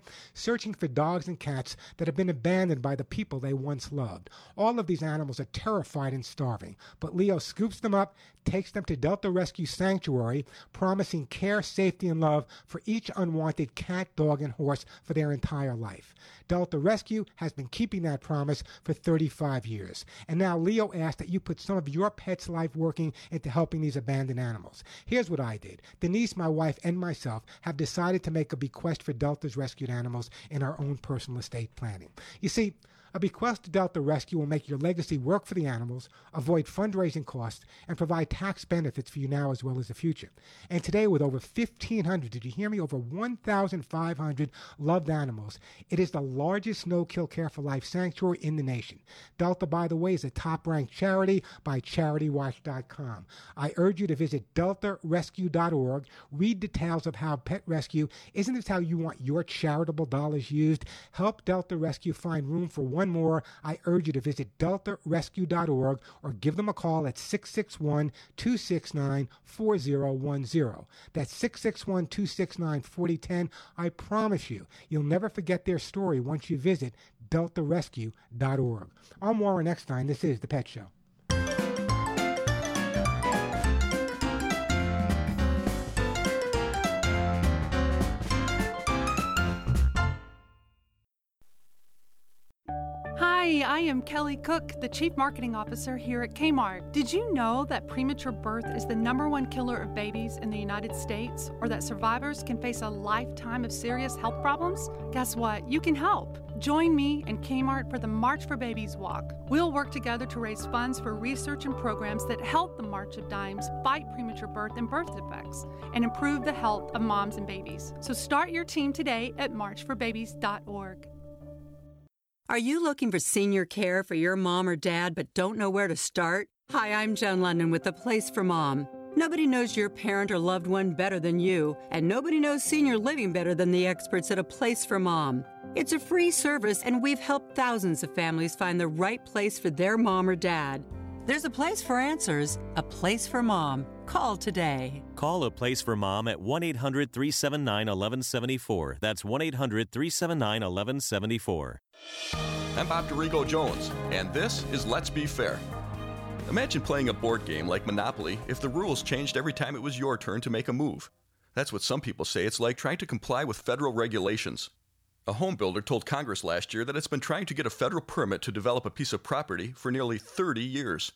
Searching for dogs and cats that have been abandoned by the people they once loved. All of these animals are terrified and starving, but Leo scoops them up, takes them to Delta Rescue Sanctuary, promising care, safety, and love for each unwanted cat, dog, and horse for their entire life. Delta Rescue has been keeping that promise for 35 years. And now Leo asked that you put some of your pet's life working into helping these abandoned animals. Here's what I did. Denise, my wife, and myself have decided to make a bequest for Delta's rescued animals in our own personal estate planning. You see, a bequest to Delta Rescue will make your legacy work for the animals, avoid fundraising costs, and provide tax benefits for you now as well as the future. And today, with over 1,500, did you hear me? Over 1,500 loved animals, it is the largest no kill care for life sanctuary in the nation. Delta, by the way, is a top ranked charity by CharityWatch.com. I urge you to visit deltarescue.org, read details of how Pet Rescue isn't this how you want your charitable dollars used? Help Delta Rescue find room for one one more, I urge you to visit deltarescue.org or give them a call at 661 269 4010. That's 661 269 4010. I promise you, you'll never forget their story once you visit deltarescue.org. I'm Warren Eckstein. This is The Pet Show. Hi, I am Kelly Cook, the Chief Marketing Officer here at Kmart. Did you know that premature birth is the number one killer of babies in the United States, or that survivors can face a lifetime of serious health problems? Guess what? You can help. Join me and Kmart for the March for Babies Walk. We'll work together to raise funds for research and programs that help the March of Dimes fight premature birth and birth defects and improve the health of moms and babies. So start your team today at marchforbabies.org. Are you looking for senior care for your mom or dad but don't know where to start? Hi, I'm Joan London with The Place for Mom. Nobody knows your parent or loved one better than you, and nobody knows senior living better than the experts at A Place for Mom. It's a free service, and we've helped thousands of families find the right place for their mom or dad. There's a place for answers, a place for mom. Call today. Call a place for mom at 1 800 379 1174. That's 1 800 379 1174. I'm Bob Dorigo Jones, and this is Let's Be Fair. Imagine playing a board game like Monopoly if the rules changed every time it was your turn to make a move. That's what some people say it's like trying to comply with federal regulations. A home builder told Congress last year that it's been trying to get a federal permit to develop a piece of property for nearly 30 years.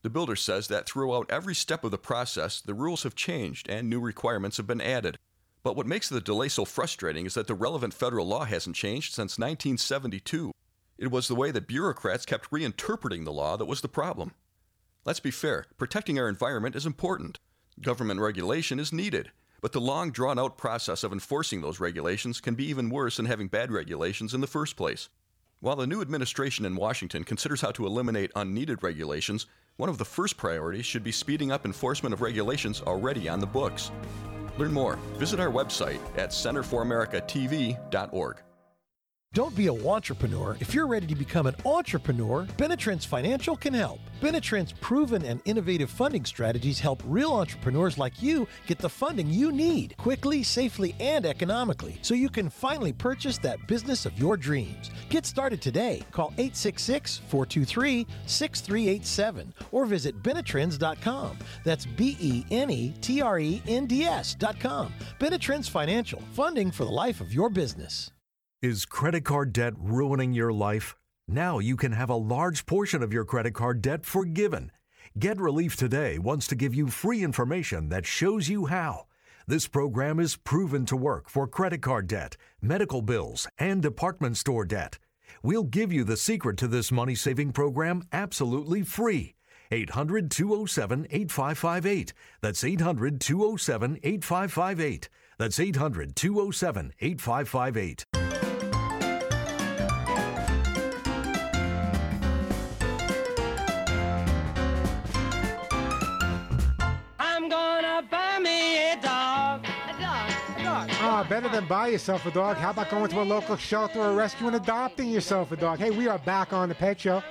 The builder says that throughout every step of the process, the rules have changed and new requirements have been added. But what makes the delay so frustrating is that the relevant federal law hasn't changed since 1972. It was the way that bureaucrats kept reinterpreting the law that was the problem. Let's be fair, protecting our environment is important. Government regulation is needed, but the long drawn out process of enforcing those regulations can be even worse than having bad regulations in the first place. While the new administration in Washington considers how to eliminate unneeded regulations, one of the first priorities should be speeding up enforcement of regulations already on the books. Learn more. Visit our website at centerforamericatv.org. Don't be a entrepreneur. If you're ready to become an entrepreneur, Benetrends Financial can help. Benetrends' proven and innovative funding strategies help real entrepreneurs like you get the funding you need quickly, safely, and economically so you can finally purchase that business of your dreams. Get started today. Call 866 423 6387 or visit Benetrends.com. That's B E N E T R E N D S.com. Benetrends Financial, funding for the life of your business. Is credit card debt ruining your life? Now you can have a large portion of your credit card debt forgiven. Get Relief Today wants to give you free information that shows you how. This program is proven to work for credit card debt, medical bills, and department store debt. We'll give you the secret to this money saving program absolutely free. 800 207 8558. That's 800 207 8558. That's 800 207 8558. Ah, better than buy yourself a dog. How about going to a local shelter or rescue and adopting yourself a dog? Hey, we are back on the Pet Show.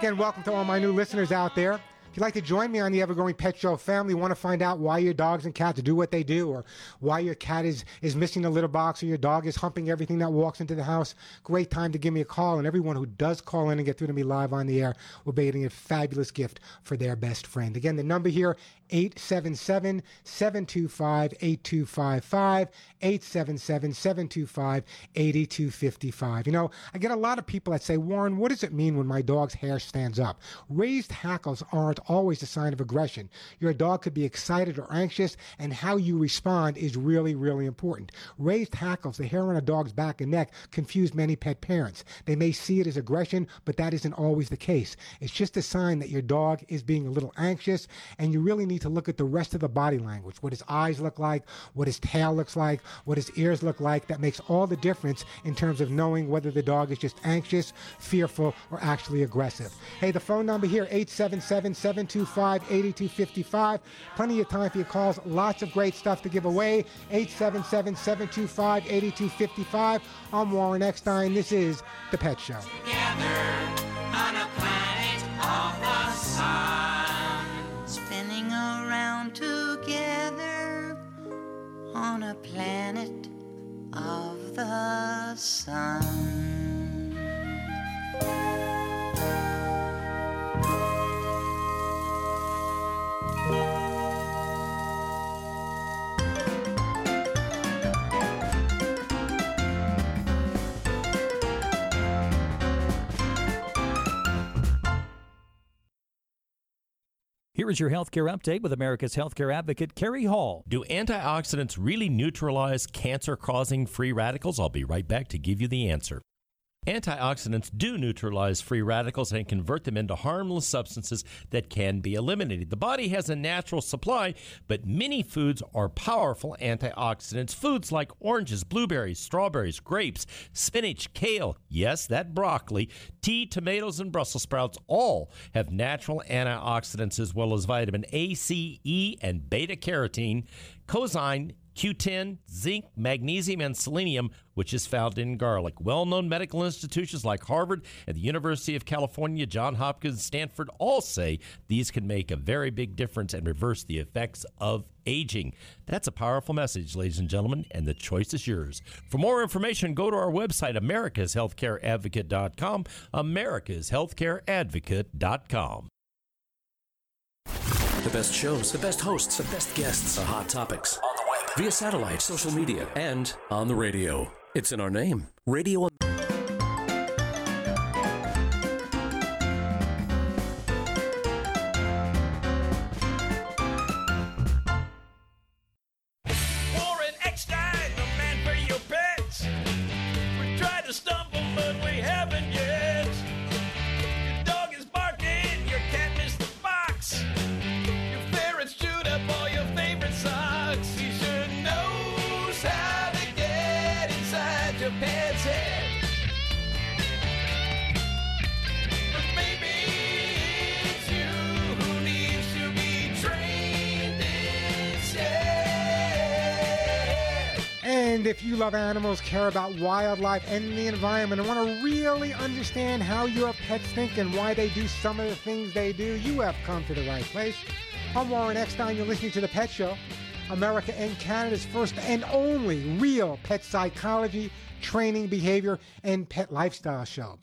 Again, welcome to all my new listeners out there. If you'd like to join me on the Ever Growing Pet Show family, want to find out why your dogs and cats do what they do, or why your cat is, is missing the litter box, or your dog is humping everything that walks into the house, great time to give me a call. And everyone who does call in and get through to me live on the air will be getting a fabulous gift for their best friend. Again, the number here, 877 725 8255, 877 725 8255. You know, I get a lot of people that say, Warren, what does it mean when my dog's hair stands up? Raised hackles aren't always a sign of aggression. Your dog could be excited or anxious, and how you respond is really, really important. Raised hackles, the hair on a dog's back and neck, confuse many pet parents. They may see it as aggression, but that isn't always the case. It's just a sign that your dog is being a little anxious, and you really need to look at the rest of the body language what his eyes look like, what his tail looks like, what his ears look like. That makes all the difference in terms of knowing whether the dog is just anxious, fearful, or actually aggressive. Hey, the phone number here, 877 725 8255. Plenty of time for your calls. Lots of great stuff to give away. 877 725 8255. I'm Warren Eckstein. This is The Pet Show. on a planet of the sun. Around together on a planet of the sun. Here is your healthcare update with America's healthcare advocate, Kerry Hall. Do antioxidants really neutralize cancer causing free radicals? I'll be right back to give you the answer. Antioxidants do neutralize free radicals and convert them into harmless substances that can be eliminated. The body has a natural supply, but many foods are powerful antioxidants. Foods like oranges, blueberries, strawberries, grapes, spinach, kale, yes, that broccoli, tea, tomatoes, and Brussels sprouts all have natural antioxidants as well as vitamin A, C, E, and beta carotene, coenzyme, Q10, zinc, magnesium, and selenium, which is found in garlic. Well known medical institutions like Harvard and the University of California, Johns Hopkins, Stanford all say these can make a very big difference and reverse the effects of aging. That's a powerful message, ladies and gentlemen, and the choice is yours. For more information, go to our website, americashealthcareadvocate.com, americashealthcareadvocate.com. The best shows, the best hosts, the best guests, the hot topics. Via satellite, social media, and on the radio. It's in our name. Radio. If you love animals, care about wildlife and the environment, and want to really understand how your pets think and why they do some of the things they do, you have come to the right place. I'm Warren Eckstein. You're listening to The Pet Show, America and Canada's first and only real pet psychology, training, behavior, and pet lifestyle show.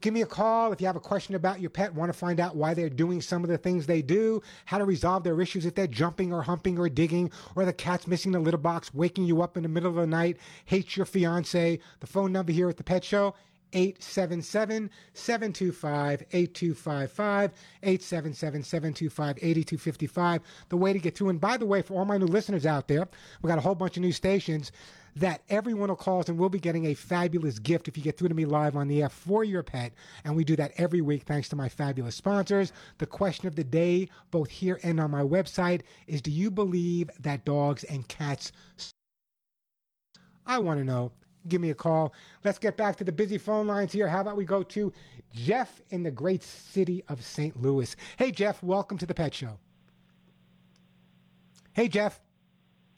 Give me a call if you have a question about your pet, want to find out why they're doing some of the things they do, how to resolve their issues if they're jumping or humping or digging, or the cat's missing the litter box, waking you up in the middle of the night, hates your fiance. The phone number here at the Pet Show, 877 725 8255, 877 725 8255. The way to get through. And by the way, for all my new listeners out there, we got a whole bunch of new stations that everyone will call us and we'll be getting a fabulous gift if you get through to me live on the air for your pet. And we do that every week thanks to my fabulous sponsors. The question of the day, both here and on my website, is Do you believe that dogs and cats? I want to know. Give me a call. Let's get back to the busy phone lines here. How about we go to Jeff in the great city of St. Louis? Hey, Jeff, welcome to the Pet Show. Hey, Jeff.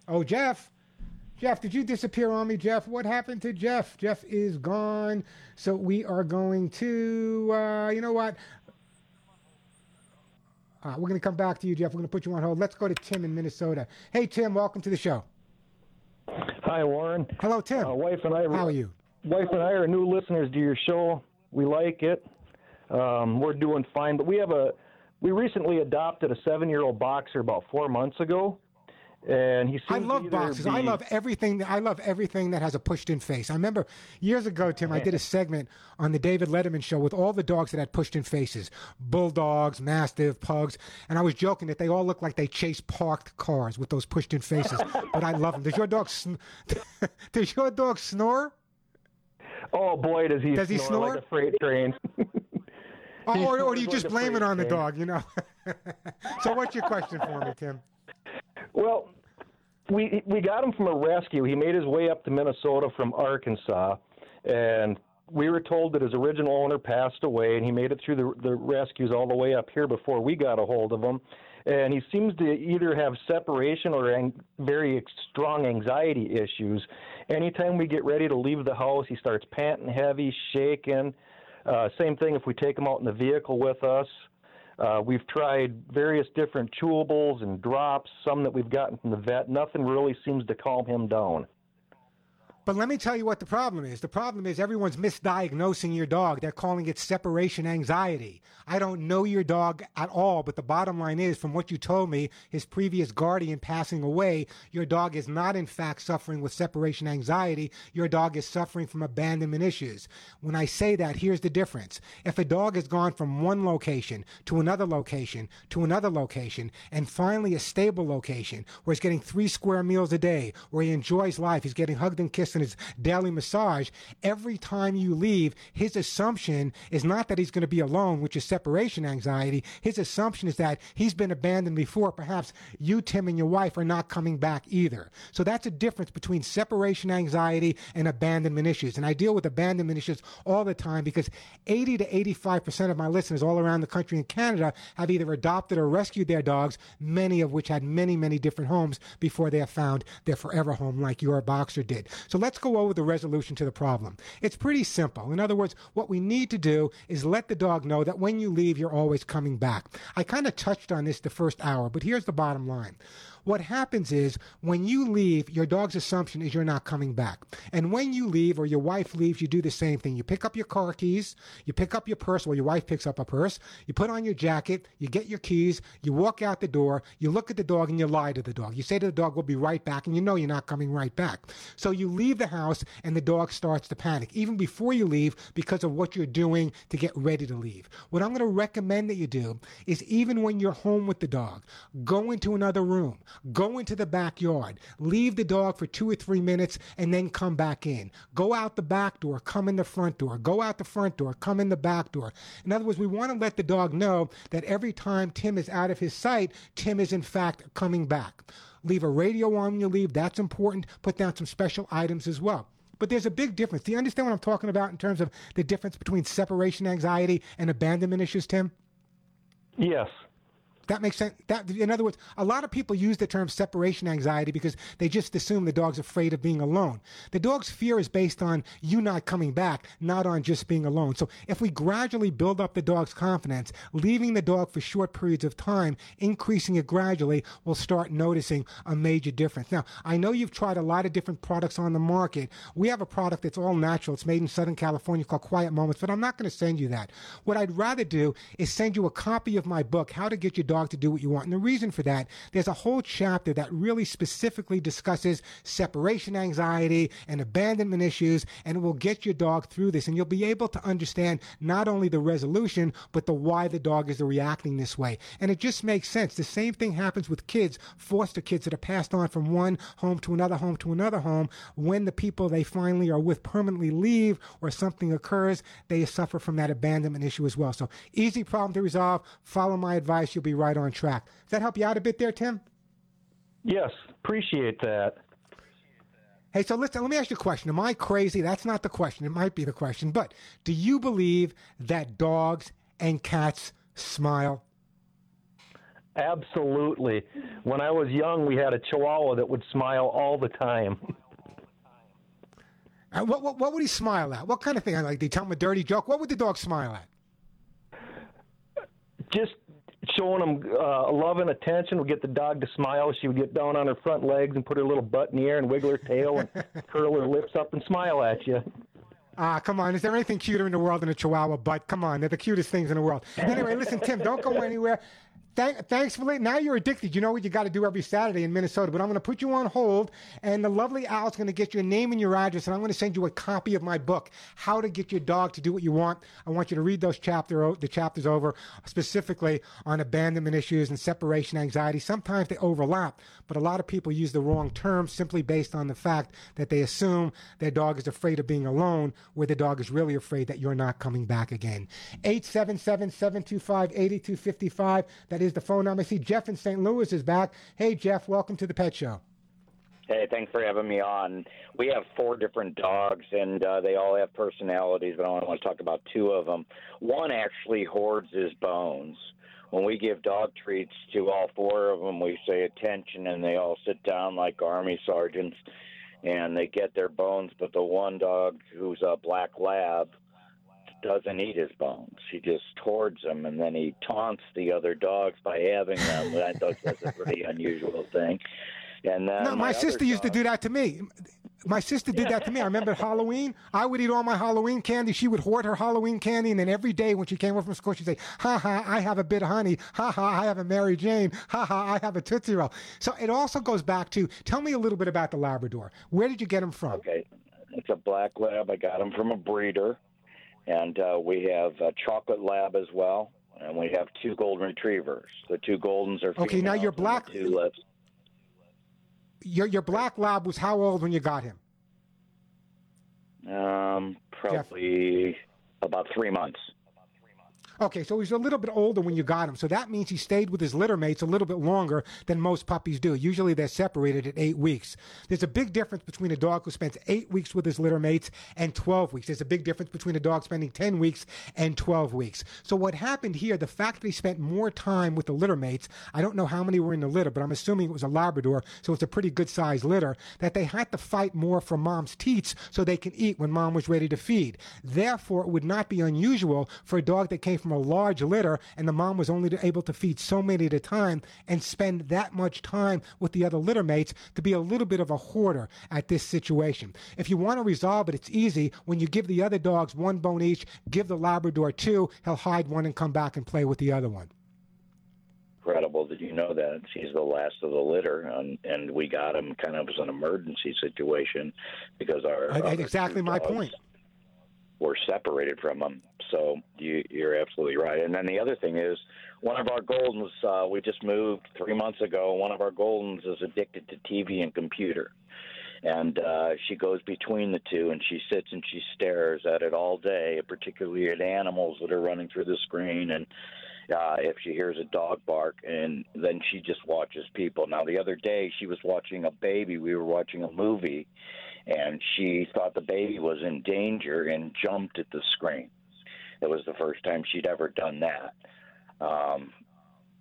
Oh, Jeff. Jeff, did you disappear on me, Jeff? What happened to Jeff? Jeff is gone. So we are going to, uh, you know what? Uh, we're going to come back to you, Jeff. We're going to put you on hold. Let's go to Tim in Minnesota. Hey, Tim, welcome to the show. Hi, Warren. Hello, Tim. Uh, wife and I. How are you? Wife and I are new listeners to your show. We like it. Um, we're doing fine, but we have a. We recently adopted a seven-year-old boxer about four months ago, and he. I love boxes. I love everything. I love everything that has a pushed-in face. I remember years ago, Tim. I did a segment on the David Letterman show with all the dogs that had pushed-in faces: bulldogs, mastiff, pugs. And I was joking that they all look like they chase parked cars with those pushed-in faces. but I love them. Does your dog? Sn- Does your dog snore? Oh boy, does he! Does he snore, snore? like a freight train? Or, oh, He or, or do you just blame it on the dog? You know. so what's your question for me, Tim? Well, we we got him from a rescue. He made his way up to Minnesota from Arkansas, and we were told that his original owner passed away, and he made it through the the rescues all the way up here before we got a hold of him. And he seems to either have separation or ang- very strong anxiety issues. Anytime we get ready to leave the house, he starts panting heavy, shaking. Uh, same thing if we take him out in the vehicle with us. Uh, we've tried various different chewables and drops, some that we've gotten from the vet. Nothing really seems to calm him down. But let me tell you what the problem is. The problem is everyone's misdiagnosing your dog. They're calling it separation anxiety. I don't know your dog at all, but the bottom line is, from what you told me, his previous guardian passing away, your dog is not, in fact, suffering with separation anxiety. Your dog is suffering from abandonment issues. When I say that, here's the difference. If a dog has gone from one location to another location to another location, and finally a stable location where he's getting three square meals a day, where he enjoys life, he's getting hugged and kissed in his daily massage, every time you leave, his assumption is not that he's going to be alone, which is separation anxiety. His assumption is that he's been abandoned before. Perhaps you, Tim, and your wife are not coming back either. So that's a difference between separation anxiety and abandonment issues. And I deal with abandonment issues all the time because 80 to 85% of my listeners all around the country and Canada have either adopted or rescued their dogs, many of which had many, many different homes before they have found their forever home like your boxer did. So let's go over the resolution to the problem. It's pretty simple. In other words, what we need to do is let the dog know that when you leave, you're always coming back. I kind of touched on this the first hour, but here's the bottom line. What happens is when you leave, your dog's assumption is you're not coming back. And when you leave or your wife leaves, you do the same thing. You pick up your car keys, you pick up your purse, or your wife picks up a purse, you put on your jacket, you get your keys, you walk out the door, you look at the dog and you lie to the dog. You say to the dog, we'll be right back, and you know you're not coming right back. So you leave the house and the dog starts to panic, even before you leave, because of what you're doing to get ready to leave. What I'm going to recommend that you do is even when you're home with the dog, go into another room, go into the backyard, leave the dog for two or three minutes, and then come back in. Go out the back door, come in the front door, go out the front door, come in the back door. In other words, we want to let the dog know that every time Tim is out of his sight, Tim is in fact coming back. Leave a radio on when you leave, that's important. Put down some special items as well. But there's a big difference. Do you understand what I'm talking about in terms of the difference between separation anxiety and abandonment issues, Tim? Yes. That makes sense. That, in other words, a lot of people use the term separation anxiety because they just assume the dog's afraid of being alone. The dog's fear is based on you not coming back, not on just being alone. So if we gradually build up the dog's confidence, leaving the dog for short periods of time, increasing it gradually, we'll start noticing a major difference. Now, I know you've tried a lot of different products on the market. We have a product that's all natural. It's made in Southern California called Quiet Moments, but I'm not going to send you that. What I'd rather do is send you a copy of my book, How to Get Your Dog to Do What You Want. And the reason for that, there's a whole chapter that really specifically discusses separation anxiety and abandonment issues, and it will get your dog through this. And you'll be able to understand not only the resolution, but the why the dog is reacting this way. And it just makes sense. The same thing happens with kids, foster kids that are passed on from one home to another home to another home. When the people they finally are with permanently leave or something occurs, they suffer from that abandonment issue as well. So easy problem to resolve. Follow my advice. You'll be right on track. Does that help you out a bit there, Tim? Yes, appreciate that. Hey, so listen, let me ask you a question. Am I crazy? That's not the question. It might be the question. But do you believe that dogs and cats smile? Absolutely. When I was young, we had a Chihuahua that would smile all the time. Uh, what, what, what would he smile at? What kind of thing? Like, they tell him a dirty joke? What would the dog smile at? Just showing them uh, love and attention would get the dog to smile. She would get down on her front legs and put her little butt in the air and wiggle her tail and curl her lips up and smile at you. Ah, come on. Is there anything cuter in the world than a Chihuahua butt? Come on. They're the cutest things in the world. Anyway, listen, Tim, don't go anywhere. Thank, thanks for late. Now you're addicted. You know what you got to do every Saturday in Minnesota. But I'm going to put you on hold, and the lovely Al's going to get your name and your address, and I'm going to send you a copy of my book, How to Get Your Dog to Do What You Want. I want you to read those chapter the chapters over, specifically on abandonment issues and separation anxiety. Sometimes they overlap, but a lot of people use the wrong term simply based on the fact that they assume their dog is afraid of being alone, where the dog is really afraid that you're not coming back again. 877 725 8255. That is the phone number. I see Jeff in St. Louis is back. Hey, Jeff, welcome to the Pet Show. Hey, thanks for having me on. We have four different dogs, and uh, they all have personalities, but I only want to talk about two of them. One actually hoards his bones. When we give dog treats to all four of them, we say attention, and they all sit down like army sergeants, and they get their bones. But the one dog who's a black lab doesn't eat his bones. He just hoards them, and then he taunts the other dogs by having them. I thought that's a pretty unusual thing. And then No, my, my sister used to do that to me. My sister did that to me. I remember Halloween, I would eat all my Halloween candy. She would hoard her Halloween candy, and then every day when she came home from school, she'd say, "Ha ha, I have a Bit-O-Honey. Ha ha, I have a Mary Jane. Ha ha, I have a Tootsie Roll." So it also goes back to tell me a little bit about the Labrador. Where did you get him from? Okay, it's a black lab. I got him from a breeder, and uh, we have a chocolate lab as well, and we have two golden retrievers. The two goldens are Okay, now your black-. Your your black lab was how old when you got him? Um, probably about three months. Okay, so he's a little bit older when you got him. So that means he stayed with his litter mates a little bit longer than most puppies do. Usually they're separated at eight weeks. There's a big difference between a dog who spends eight weeks with his litter mates and 12 weeks. There's a big difference between a dog spending 10 weeks and 12 weeks. So what happened here, the fact that he spent more time with the litter mates, I don't know how many were in the litter, but I'm assuming it was a Labrador, so it's a pretty good sized litter, that they had to fight more for mom's teats so they can eat when mom was ready to feed. Therefore, it would not be unusual for a dog that came from a large litter and the mom was only able to feed so many at a time and spend that much time with the other litter mates to be a little bit of a hoarder at this situation. If you want to resolve it, it's easy. When you give the other dogs one bone each, give the Labrador two, he'll hide one and come back and play with the other one. Incredible that you know that. He's the last of the litter, and, and we got him kind of as an emergency situation because our I- exactly my dogs point. Were separated from them. so you, you're absolutely right. And then the other thing is, one of our Goldens, uh, we just moved three months ago. One of our Goldens is addicted to TV and computer, and uh, she goes between the two, and she sits and she stares at it all day, particularly at animals that are running through the screen and uh, if she hears a dog bark, and then she just watches people. Now, the other day, she was watching a baby. We were watching a movie, and she thought the baby was in danger and jumped at the screen. It was the first time she'd ever done that. Um,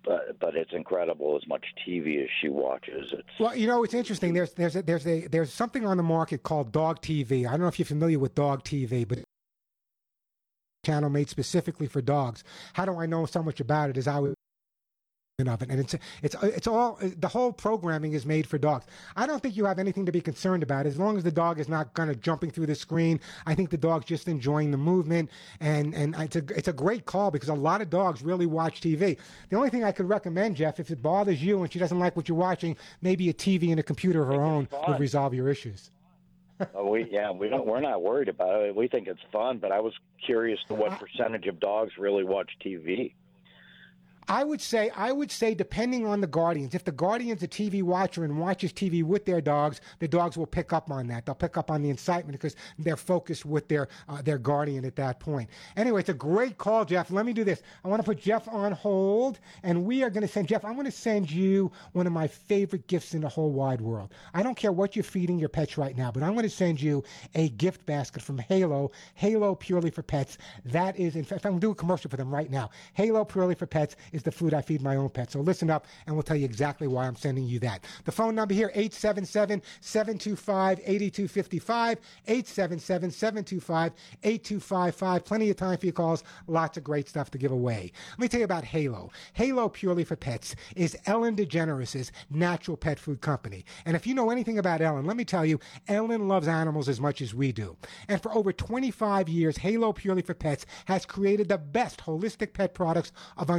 but but it's incredible as much TV as she watches. It's Well, you know, it's interesting. There's there's a, there's a there's something on the market called Dog TV. I don't know if you're familiar with Dog TV, but channel made specifically for dogs. How do I know so much about it? Is I was of it, and it's it's it's all the whole programming is made for dogs. I don't think you have anything to be concerned about as long as the dog is not kind of jumping through the screen. I think the dog's just enjoying the movement, and and it's a it's a great call because a lot of dogs really watch TV. The only thing I could recommend, Jeff, if it bothers you and she doesn't like what you're watching, maybe a TV and a computer of her own would resolve your issues. Uh, we yeah we don't we're not worried about it. We think it's fun, but I was curious to what percentage of dogs really watch TV. I would say, I would say, depending on the guardians, if the guardian's a TV watcher and watches TV with their dogs, the dogs will pick up on that. They'll pick up on the incitement because they're focused with their uh, their guardian at that point. Anyway, it's a great call, Jeff. Let me do this. I want to put Jeff on hold, and we are going to send Jeff. I'm going to send you one of my favorite gifts in the whole wide world. I don't care what you're feeding your pets right now, but I'm going to send you a gift basket from Halo, Halo Purely for Pets. That is, in fact, I'm going to do a commercial for them right now. Halo Purely for Pets the food I feed my own pets. So listen up, and we'll tell you exactly why I'm sending you that. The phone number here, 877-725-8255, 877-725-8255. Plenty of time for your calls. Lots of great stuff to give away. Let me tell you about Halo. Halo Purely for Pets is Ellen DeGeneres' natural pet food company. And if you know anything about Ellen, let me tell you, Ellen loves animals as much as we do. And for over 25 years, Halo Purely for Pets has created the best holistic pet products of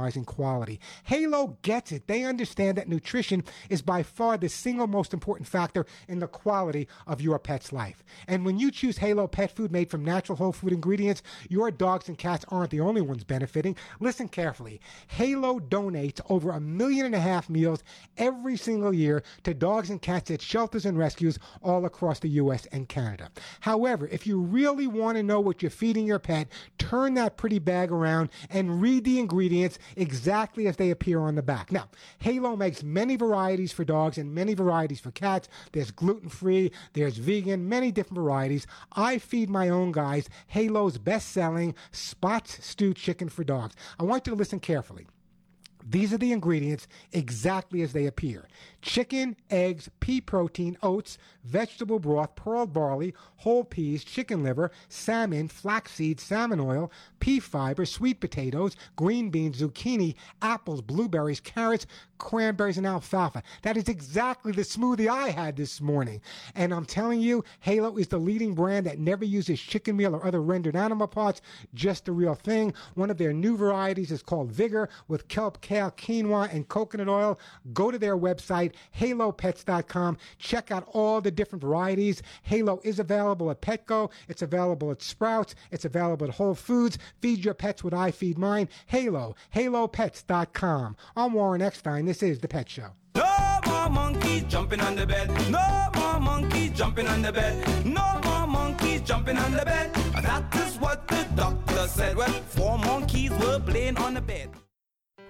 uncompromising quality. Halo gets it. They understand that nutrition is by far the single most important factor in the quality of your pet's life. And when you choose Halo pet food made from natural whole food ingredients, your dogs and cats aren't the only ones benefiting. Listen carefully. Halo donates over a million and a half meals every single year to dogs and cats at shelters and rescues all across the U.S. and Canada. However, if you really want to know what you're feeding your pet, turn that pretty bag around and read the ingredients exactly as they appear on the back. Now, Halo makes many varieties for dogs and many varieties for cats. There's gluten free, there's vegan, many different varieties. I feed my own guys Halo's best selling Spots Stew Chicken for Dogs. I want you to listen carefully. These are the ingredients exactly as they appear chicken, eggs, pea protein, oats, vegetable broth, pearl barley, whole peas, chicken liver, salmon, flaxseed, salmon oil, pea fiber, sweet potatoes, green beans, zucchini, apples, blueberries, carrots, cranberries, and alfalfa. That is exactly the smoothie I had this morning. And I'm telling you, Halo is the leading brand that never uses chicken meal or other rendered animal parts, just the real thing. One of their new varieties is called Vigor with kelp, kale, quinoa, and coconut oil. Go to their website, halopets.com. Check out all the different varieties. Halo is available at Petco. It's available at Sprouts. It's available at Whole Foods. Feed your pets what I feed mine. Halo, halopets.com. I'm Warren Eckstein. This is The Pet Show. No more monkeys jumping on the bed. No more monkeys jumping on the bed. No more monkeys jumping on the bed. That is what the doctor said. Well, four monkeys were playing on the bed.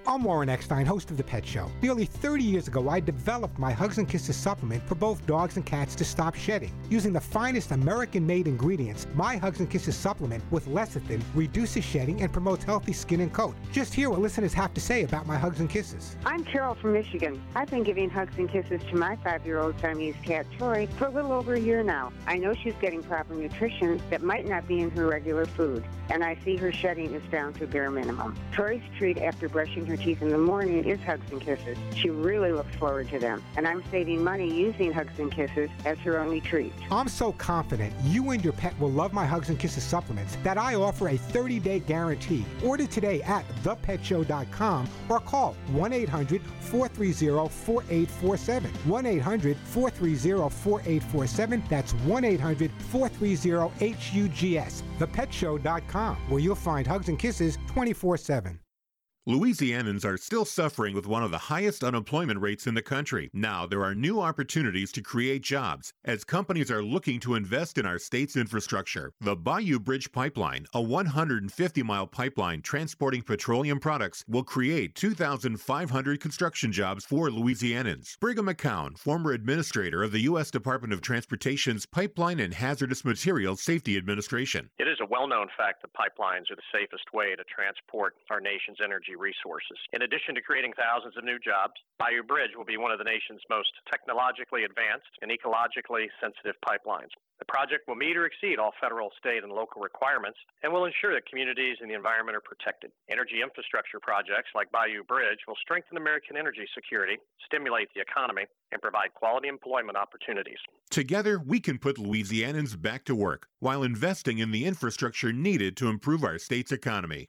I'm Warren Eckstein, host of The Pet Show. Nearly 30 years ago, I developed my Hugs and Kisses supplement for both dogs and cats to stop shedding. Using the finest American made ingredients, my Hugs and Kisses supplement with lecithin reduces shedding and promotes healthy skin and coat. Just hear what listeners have to say about my Hugs and Kisses. I'm Carol from Michigan. I've been giving hugs and kisses to my five-year-old Siamese cat, Troy, for a little over a year now. I know she's getting proper nutrition that might not be in her regular food, and I see her shedding is down to a bare minimum. Troy's treat after brushing her teeth in the morning is hugs and kisses. She really looks forward to them, and I'm saving money using hugs and kisses as her only treat. I'm so confident you and your pet will love my Hugs and Kisses supplements that I offer a 30-day guarantee. Order today at thepetshow.com or call 1-800-430-4847. 1-800-430-4847. That's 1-800-430-HUGS. Thepetshow.com where you'll find Hugs and Kisses 24-7. Louisianans are still suffering with one of the highest unemployment rates in the country. Now, there are new opportunities to create jobs as companies are looking to invest in our state's infrastructure. The Bayou Bridge Pipeline, a 150 mile pipeline transporting petroleum products, will create 2,500 construction jobs for Louisianans. Brigham McCown, former administrator of the U.S. Department of Transportation's Pipeline and Hazardous Materials Safety Administration. It is a well known fact that pipelines are the safest way to transport our nation's energy resources. In addition to creating thousands of new jobs, Bayou Bridge will be one of the nation's most technologically advanced and ecologically sensitive pipelines. The project will meet or exceed all federal, state, and local requirements and will ensure that communities and the environment are protected. Energy infrastructure projects like Bayou Bridge will strengthen American energy security, stimulate the economy, and provide quality employment opportunities. Together, we can put Louisianans back to work while investing in the infrastructure needed to improve our state's economy.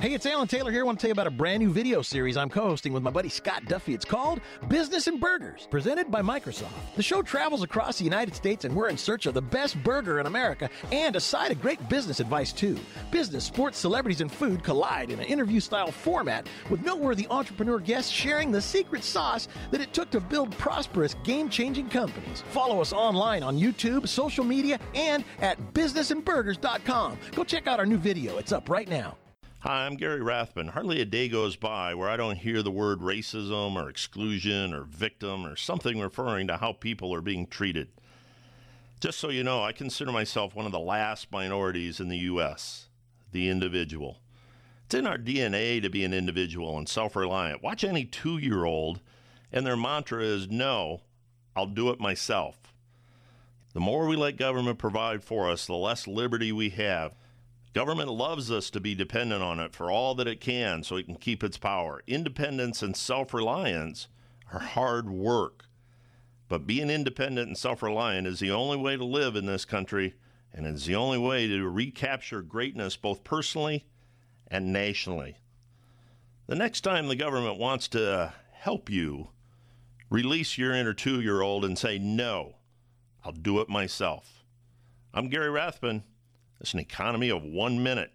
Hey, it's Alan Taylor here. I want to tell you about a brand new video series I'm co hosting with my buddy Scott Duffy. It's called Business and Burgers, presented by Microsoft. The show travels across the United States, and we're in search of the best burger in America and a side of great business advice, too. Business, sports, celebrities, and food collide in an interview style format with noteworthy entrepreneur guests sharing the secret sauce that it took to build prosperous, game changing companies. Follow us online on YouTube, social media, and at businessandburgers.com. Go check out our new video, it's up right now. Hi, I'm Gary Rathman. Hardly a day goes by where I don't hear the word racism or exclusion or victim or something referring to how people are being treated. Just so you know, I consider myself one of the last minorities in the U.S., the individual. It's in our DNA to be an individual and self reliant. Watch any two year old, and their mantra is no, I'll do it myself. The more we let government provide for us, the less liberty we have. Government loves us to be dependent on it for all that it can so it can keep its power. Independence and self reliance are hard work. But being independent and self reliant is the only way to live in this country, and it's the only way to recapture greatness both personally and nationally. The next time the government wants to help you, release your inner two year old and say, No, I'll do it myself. I'm Gary Rathman. It's an economy of one minute.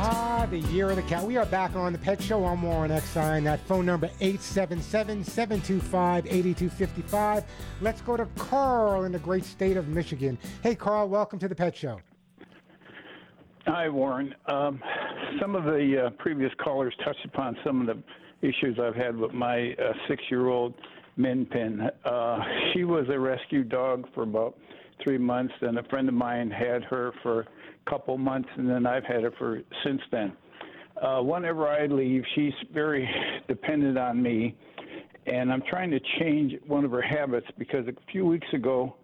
Ah, the year of the cat. We are back on the Pet Show. I'm Warren Eckstein. That phone number 877-725-8255. Let's go to Carl in the great state of Michigan. Hey, Carl, welcome to the Pet Show. Hi, Warren. Um, some of the uh, previous callers touched upon some of the issues I've had with my uh, six-year-old Min Pin. Uh, she was a rescue dog for about three months, and a friend of mine had her for a couple months, and then I've had her for since then. Uh, whenever I leave, she's very dependent on me, and I'm trying to change one of her habits because a few weeks ago,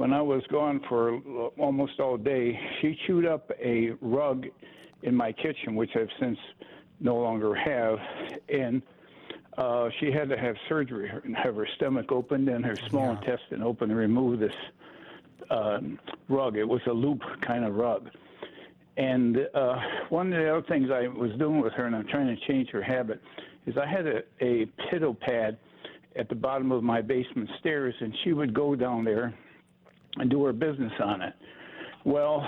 when I was gone for almost all day, she chewed up a rug in my kitchen, which I've since no longer have, and uh, she had to have surgery and have her stomach opened and her small yeah. intestine open to remove this um, rug. It was a loop kind of rug. And uh, one of the other things I was doing with her, and I'm trying to change her habit, is I had a, a piddle pad at the bottom of my basement stairs, and she would go down there and do her business on it. Well,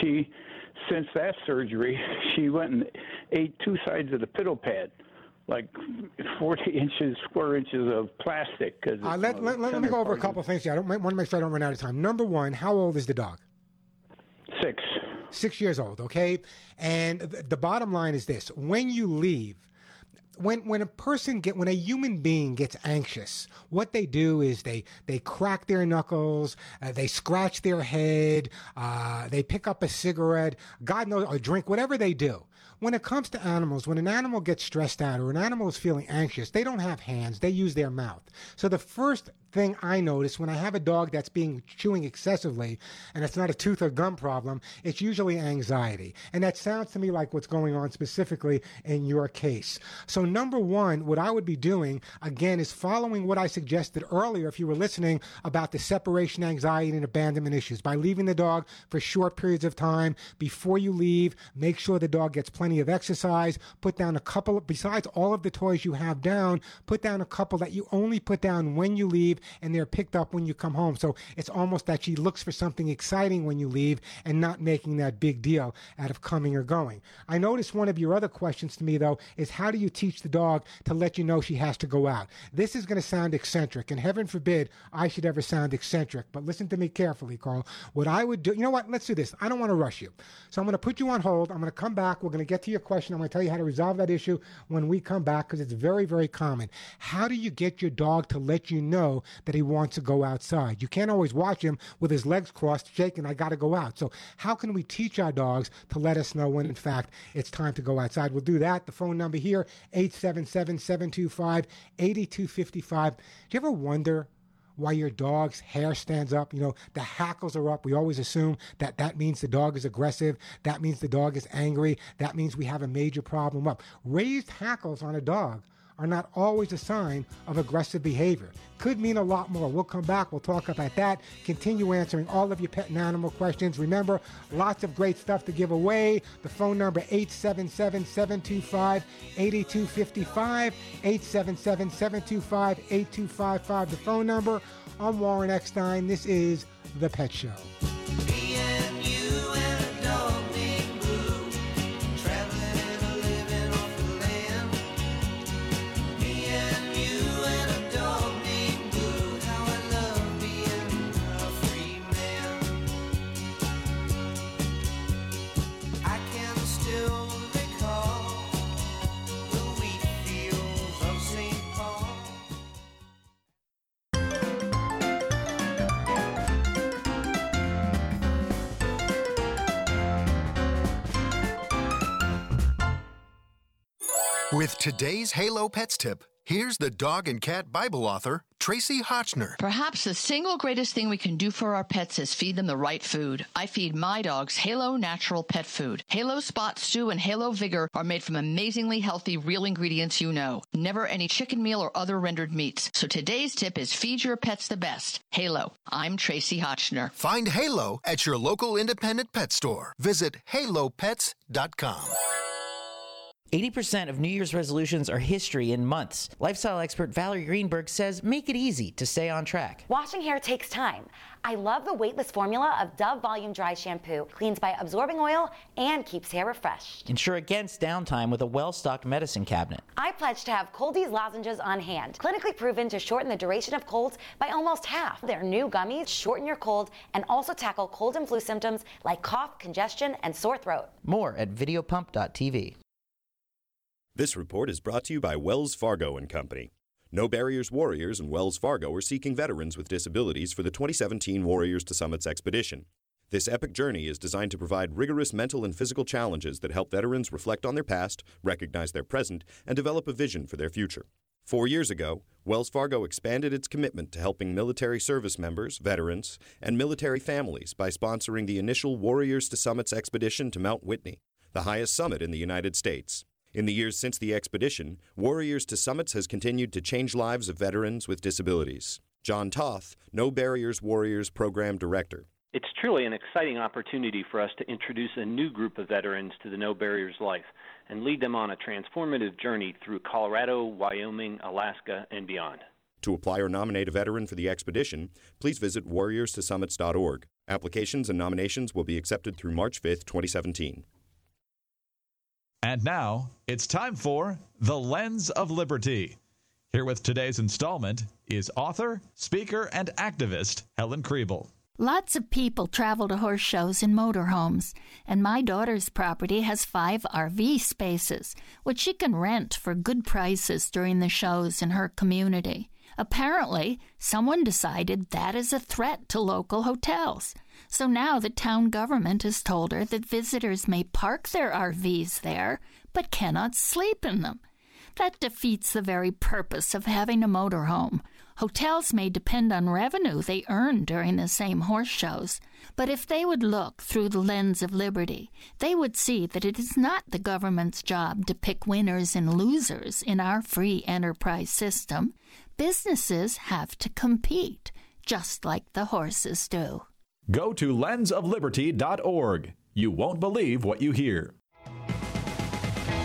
she since that surgery, she went and ate two sides of the piddle pad, like 40 inches, square inches of plastic. Cause uh, let, let, let, me go over a couple of things here. I don't want to make sure I don't run out of time. Number one, how old is the dog? Six. Six years old, okay? And the bottom line is this when you leave, when when a person get when a human being gets anxious, what they do is they they crack their knuckles, uh, they scratch their head, uh, they pick up a cigarette, God knows, or drink, whatever they do. When it comes to animals, when an animal gets stressed out or an animal is feeling anxious, they don't have hands, they use their mouth. So the first thing I notice when I have a dog that's being chewing excessively, and it's not a tooth or gum problem, it's usually anxiety. And that sounds to me like what's going on specifically in your case. So, number one, what I would be doing, again, is following what I suggested earlier, if you were listening, about the separation anxiety and abandonment issues. By leaving the dog for short periods of time, before you leave, make sure the dog gets plenty of exercise, put down a couple, besides all of the toys you have down, put down a couple that you only put down when you leave and they're picked up when you come home. So it's almost that she looks for something exciting when you leave and not making that big deal out of coming or going. I noticed one of your other questions to me, though, is how do you teach the dog to let you know she has to go out? This is going to sound eccentric, and heaven forbid I should ever sound eccentric, but listen to me carefully, Carl. What I would do, you know what? Let's do this. I don't want to rush you. So I'm going to put you on hold. I'm going to come back. We're going to get to your question. I'm going to tell you how to resolve that issue when we come back because it's very, very common. How do you get your dog to let you know that he wants to go outside? You can't always watch him with his legs crossed, shaking, I got to go out. So, how can we teach our dogs to let us know when, in fact, it's time to go outside? We'll do that. The phone number here, 877 725 8255. Do you ever wonder? why your dog's hair stands up. You know, the hackles are up. We always assume that that means the dog is aggressive. That means the dog is angry. That means we have a major problem up. Raised hackles on a dog are not always a sign of aggressive behavior. Could mean a lot more. We'll come back. We'll talk about that. Continue answering all of your pet and animal questions. Remember, lots of great stuff to give away. The phone number 877-725-8255, 877-725-8255. The phone number. I'm Warren Eckstein. This is The Pet Show. With today's Halo Pets tip, here's the dog and cat Bible author, Tracie Hotchner. Perhaps the single greatest thing we can do for our pets is feed them the right food. I feed my dogs Halo Natural Pet Food. Halo Spot Stew and Halo Vigor are made from amazingly healthy, real ingredients you know. Never any chicken meal or other rendered meats. So today's tip is feed your pets the best. Halo. I'm Tracie Hotchner. Find Halo at your local independent pet store. Visit halopets.com. 80% of New Year's resolutions are history in months. Lifestyle expert Valerie Greenberg says make it easy to stay on track. Washing hair takes time. I love the weightless formula of Dove Volume Dry Shampoo. Cleans by absorbing oil and keeps hair refreshed. Ensure against downtime with a well stocked medicine cabinet. I pledge to have Cold-EEZE lozenges on hand, clinically proven to shorten the duration of colds by almost half. Their new gummies shorten your cold and also tackle cold and flu symptoms like cough, congestion, and sore throat. More at videopump.tv. This report is brought to you by Wells Fargo and Company. No Barriers Warriors and Wells Fargo are seeking veterans with disabilities for the 2017 Warriors to Summits expedition. This epic journey is designed to provide rigorous mental and physical challenges that help veterans reflect on their past, recognize their present, and develop a vision for their future. Four years ago, Wells Fargo expanded its commitment to helping military service members, veterans, and military families by sponsoring the initial Warriors to Summits expedition to Mount Whitney, the highest summit in the United States. In the years since the expedition, Warriors to Summits has continued to change lives of veterans with disabilities. John Toth, No Barriers Warriors Program Director. It's truly an exciting opportunity for us to introduce a new group of veterans to the No Barriers life and lead them on a transformative journey through Colorado, Wyoming, Alaska, and beyond. To apply or nominate a veteran for the expedition, please visit warriorstosummits.org. Applications and nominations will be accepted through March 5th, 2017. And now it's time for The Lens of Liberty. Here with today's installment is author, speaker, and activist Helen Krieble. Lots of people travel to horse shows in motorhomes, and my daughter's property has five RV spaces, which she can rent for good prices during the shows in her community. Apparently, someone decided that is a threat to local hotels. So now the town government has told her that visitors may park their RVs there, but cannot sleep in them. That defeats the very purpose of having a motorhome. Hotels may depend on revenue they earn during the same horse shows, but if they would look through the lens of liberty, they would see that it is not the government's job to pick winners and losers in our free enterprise system. Businesses have to compete, just like the horses do. Go to lensofliberty.org. You won't believe what you hear.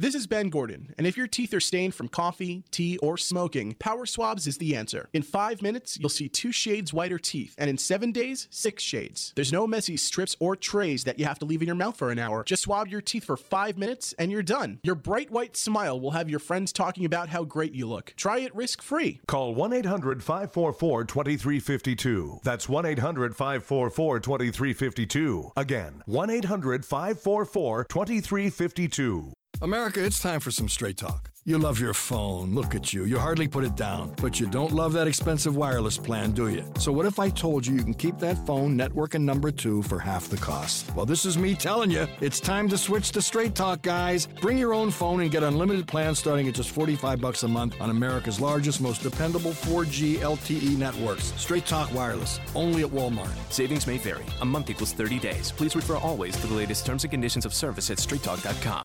This is Ben Gordon, and if your teeth are stained from coffee, tea, or smoking, Power Swabs is the answer. In five minutes, you'll see two shades whiter teeth, and in seven days, six shades. There's no messy strips or trays that you have to leave in your mouth for an hour. Just swab your teeth for five minutes, and you're done. Your bright white smile will have your friends talking about how great you look. Try it risk free. Call 1 800 544 2352. That's 1 800 544 2352. Again, 1 800 544 2352. America, it's time for some straight talk. You love your phone. Look at you. You hardly put it down. But you don't love that expensive wireless plan, do you? So, what if I told you you can keep that phone network and number two for half the cost? Well, this is me telling you. It's time to switch to Straight Talk, guys. Bring your own phone and get unlimited plans starting at just 45 bucks a month on America's largest, most dependable 4G LTE networks. Straight Talk Wireless. Only at Walmart. Savings may vary. A month equals 30 days. Please refer always to the latest terms and conditions of service at straighttalk.com.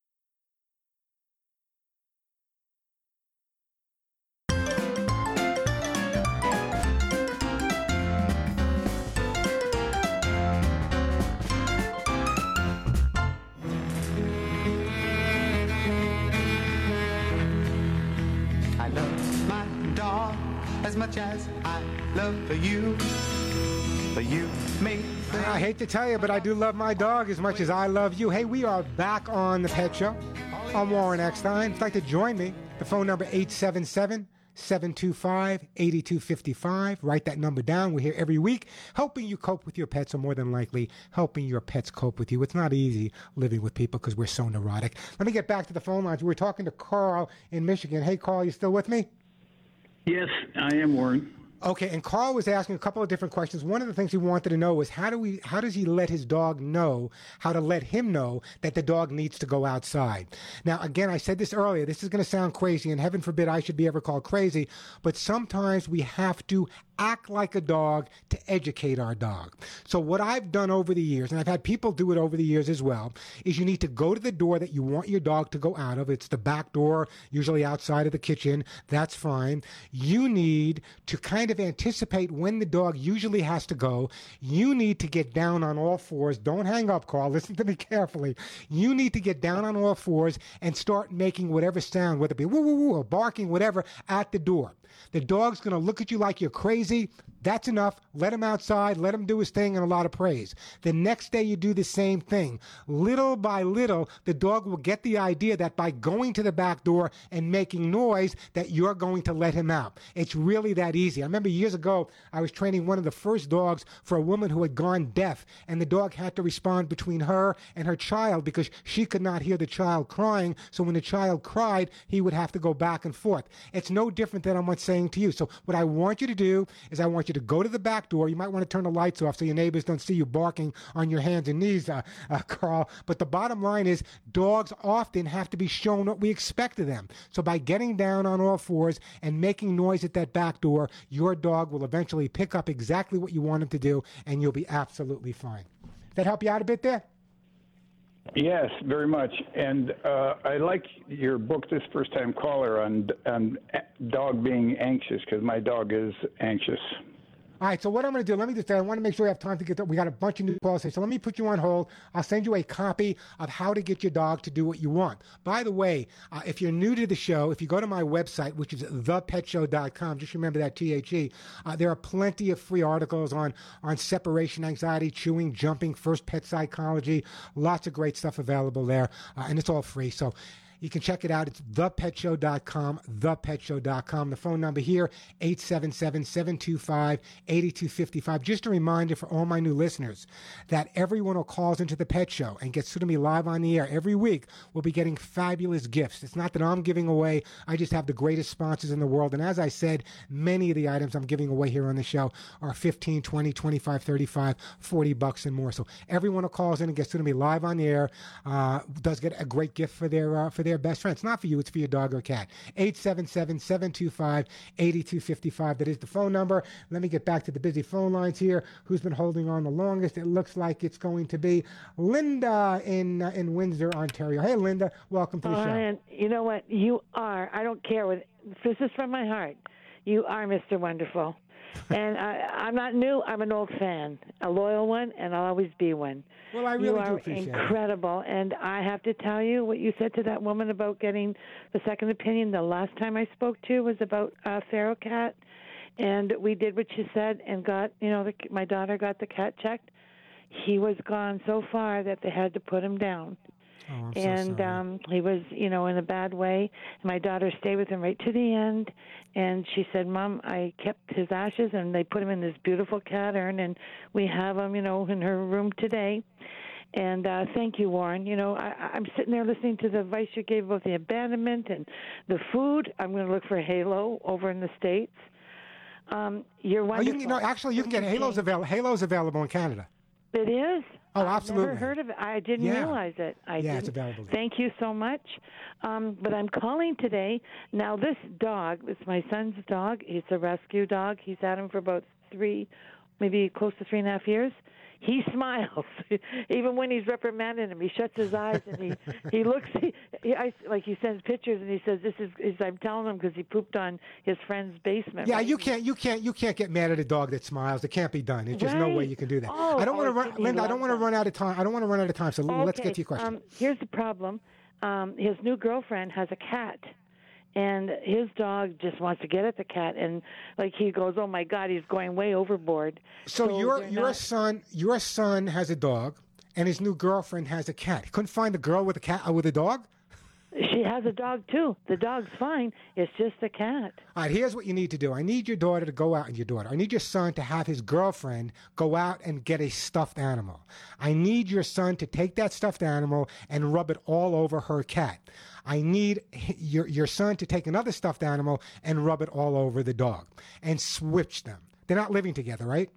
As much as I love for you. But you may I hate to tell you, but I do love my dog as much as I love you. Hey, we are back on the Pet Show. I'm Warren Eckstein. If you'd like to join me, the phone number 877 725 8255. Write that number down. We're here every week helping you cope with your pets, or more than likely, helping your pets cope with you. It's not easy living with people because we're so neurotic. Let me get back to the phone lines. We were talking to Carl in Michigan. Hey, Carl, you still with me? Yes, I am, Warren. Okay, and Carl was asking a couple of different questions. One of the things he wanted to know was how do we how does he let his dog know how to let him know that the dog needs to go outside? Now, again, I said this earlier. This is going to sound crazy, and heaven forbid I should be ever called crazy, but sometimes we have to act like a dog to educate our dog. So what I've done over the years, and I've had people do it over the years as well, is you need to go to the door that you want your dog to go out of. It's the back door, usually outside of the kitchen. That's fine. You need to kind of anticipate when the dog usually has to go. You need to get down on all fours. Don't hang up, Carl. Listen to me carefully. You need to get down on all fours and start making whatever sound, whether it be woo woo woo or barking, whatever, at the door. The dog's going to look at you like you're crazy. That's enough. Let him outside. Let him do his thing and a lot of praise. The next day, you do the same thing. Little by little, the dog will get the idea that by going to the back door and making noise, that you're going to let him out. It's really that easy. I remember years ago, I was training one of the first dogs for a woman who had gone deaf, and the dog had to respond between her and her child because she could not hear the child crying. So when the child cried, he would have to go back and forth. It's no different than Saying to you. So what I want you to do is I want you to go to the back door. You might want to turn the lights off so your neighbors don't see you barking on your hands and knees, uh, uh, Carl. But the bottom line is dogs often have to be shown what we expect of them. So by getting down on all fours and making noise at that back door, your dog will eventually pick up exactly what you want him to do, and you'll be absolutely fine. That help you out a bit there? Yes, very much. And uh, I like your book, this first time caller, on, on dog being anxious, because my dog is anxious. All right, so what I'm going to do, let me just say, I want to make sure we have time to get to, we got a bunch of new calls here. So let me put you on hold. I'll send you a copy of how to get your dog to do what you want. By the way, uh, if you're new to the show, if you go to my website, which is thepetshow.com, just remember that T-H-E, uh, there are plenty of free articles on, on separation anxiety, chewing, jumping, first pet psychology, lots of great stuff available there, uh, and it's all free. So you can check it out. It's thepetshow.com, thepetshow.com. The phone number here, 877-725-8255. Just a reminder for all my new listeners that everyone who calls into the Pet Show and gets to me live on the air every week will be getting fabulous gifts. It's not that I'm giving away. I just have the greatest sponsors in the world. And as I said, many of the items I'm giving away here on the show are 15, 20, 25, 35, 40 bucks and more. So everyone who calls in and gets to me live on the air uh, does get a great gift for their uh, for their best friend. It's not for you, it's for your dog or cat. 877-725-8255. That is the phone number. Let me get back to the busy phone lines here. Who's been holding on the longest? It looks like it's going to be Linda in uh, in Windsor, Ontario. Hey Linda, welcome to the Oh, show. and you know what? You are. I don't care what. This is from my heart. You are Mr. Wonderful. And I, I'm not new. I'm an old fan, a loyal one, and I'll always be one. Well, I you really do are appreciate it. incredible, and I have to tell you what you said to that woman about getting the second opinion. The last time I spoke to was about uh, feral cat, and we did what you said and got. You know, the, my daughter got the cat checked. He was gone so far that they had to put him down Oh, so and sorry. um he was you know in a bad way and my daughter stayed with him right to the end and she said mom i kept his ashes and they put him in this beautiful cat urn and we have him you know in her room today and uh thank you warren you know i i'm sitting there listening to the advice you gave about the abandonment and the food i'm going to look for halo over in the states um you're Oh, wonderful you can, no, actually, you can get Halo's available. Halo's available in Canada. it is. Oh, absolutely. I've never heard of it. I didn't Yeah. realize it. I Yeah, didn't. it's available. Thank you so much. Um, but I'm calling today. Now, this dog, it's my son's dog. He's a rescue dog. He's had him for about three, maybe close to three and a half years. He smiles even when he's reprimanding him. He shuts his eyes and he he looks. He, he I, like he sends pictures and he says, "This is." is I'm telling him because he pooped on his friend's basement. Yeah, right? you can't, you can't, you can't get mad at a dog that smiles. It can't be done. There's just no way you can do that. Oh, I don't want to oh, run, Linda. I don't want to run out of time. I don't want to run out of time. So let's get to your question. Um, here's the problem. Um, his new girlfriend has a cat, and his dog just wants to get at the cat, and like he goes, "Oh my God, he's going way overboard." so your your not- son, your son has a dog, and his new girlfriend has a cat. He couldn't find a girl with a cat uh, with a dog. She has a dog too. The dog's fine. It's just the cat. All right, here's what you need to do. I need your daughter to go out, and your daughter. I need your son to have his girlfriend go out and get a stuffed animal. I need your son to take that stuffed animal and rub it all over her cat. I need your your son to take another stuffed animal and rub it all over the dog and switch them. They're not living together, right?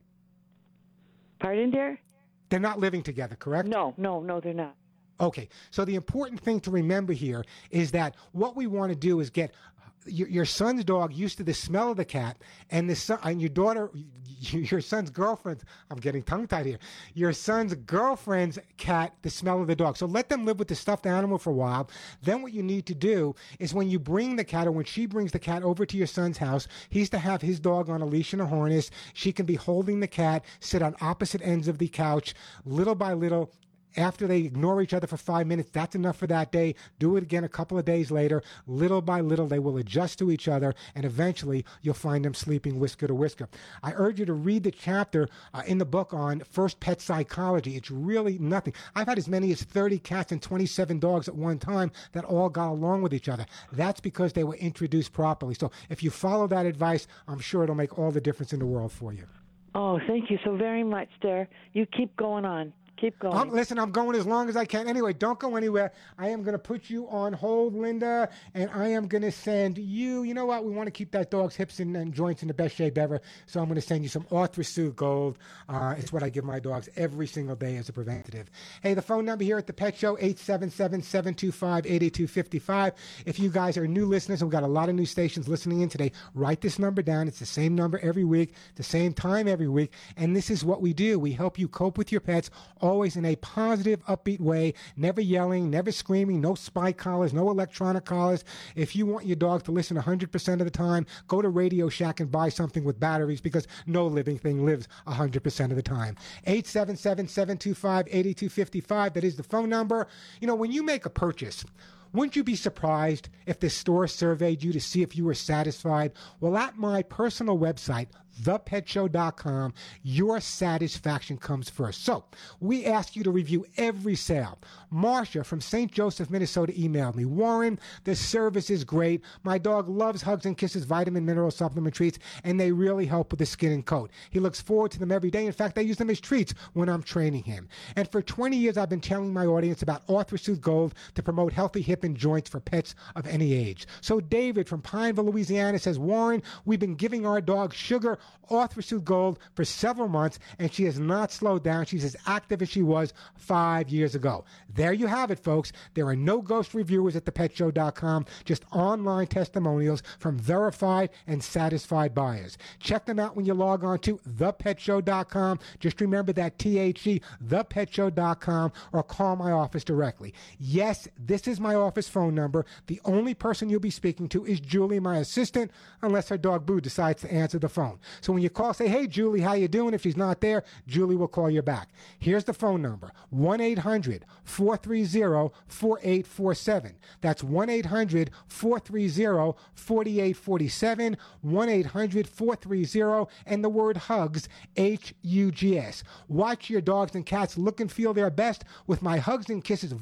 Pardon, dear? They're not living together, correct? No, no, no, they're not. Okay, so the important thing to remember here is that what we want to do is get your, your son's dog used to the smell of the cat, and the son, and your daughter, your son's girlfriend. I'm getting tongue tied here. Your son's girlfriend's cat, the smell of the dog. So let them live with the stuffed animal for a while. Then what you need to do is when you bring the cat, or when she brings the cat over to your son's house, he's to have his dog on a leash and a harness. She can be holding the cat, sit on opposite ends of the couch, little by little after they ignore each other for five minutes, that's enough for that day. Do it again a couple of days later. Little by little, they will adjust to each other, and eventually you'll find them sleeping whisker to whisker. I urge you to read the chapter uh, in the book on first pet psychology. It's really nothing. I've had as many as 30 cats and 27 dogs at one time that all got along with each other. That's because they were introduced properly. So if you follow that advice, I'm sure it'll make all the difference in the world for you. Oh, thank you so very much, dear. You keep going on. Keep going. Listen, I'm going as long as I can. Anyway, don't go anywhere. I am going to put you on hold, Linda, and I am going to send you. You know what? We want to keep that dog's hips and, and joints in the best shape ever. So I'm going to send you some Arthrosoothe Gold. Uh, it's what I give my dogs every single day as a preventative. Hey, the phone number here at the Pet Show 877-725-8255. If you guys are new listeners, we've got a lot of new stations listening in today. Write this number down. It's the same number every week, the same time every week, and this is what we do. We help you cope with your pets always in a positive, upbeat way, never yelling, never screaming, no spike collars, no electronic collars. If you want your dog to listen 100% of the time, go to Radio Shack and buy something with batteries because no living thing lives 100% of the time. 877 725 8255. That is the phone number. You know, when you make a purchase, wouldn't you be surprised if the store surveyed you to see if you were satisfied? Well, at my personal website, thepetshow.com, your satisfaction comes first. So we ask you to review every sale. Marcia from St. Joseph, Minnesota emailed me. Warren, the service is great. My dog loves Hugs and Kisses vitamin mineral supplement treats, and they really help with the skin and coat. He looks forward to them every day. In fact, I use them as treats when I'm training him. And for 20 years, I've been telling my audience about Arthrosoothe Gold to promote healthy hip and joints for pets of any age. So David from Pineville, Louisiana says, Warren, we've been giving our dog sugar Arthrosoothe Gold for several months, and she has not slowed down. She's as active as she was five years ago. There you have it, folks. There are no ghost reviewers at thepetshow.com, just online testimonials from verified and satisfied buyers. Check them out when you log on to thepetshow.com. Just remember that THE, thepetshow.com, or call my office directly. Yes, this is my office phone number. The only person you'll be speaking to is Julie, my assistant, unless her dog Boo decides to answer the phone. So when you call, say, hey, Julie, how you doing? If she's not there, Julie will call you back. Here's the phone number, 1-800-430-4847. That's 1-800-430-4847, 1-800-430, and the word HUGS, H-U-G-S. Watch your dogs and cats look and feel their best with my Hugs and Kisses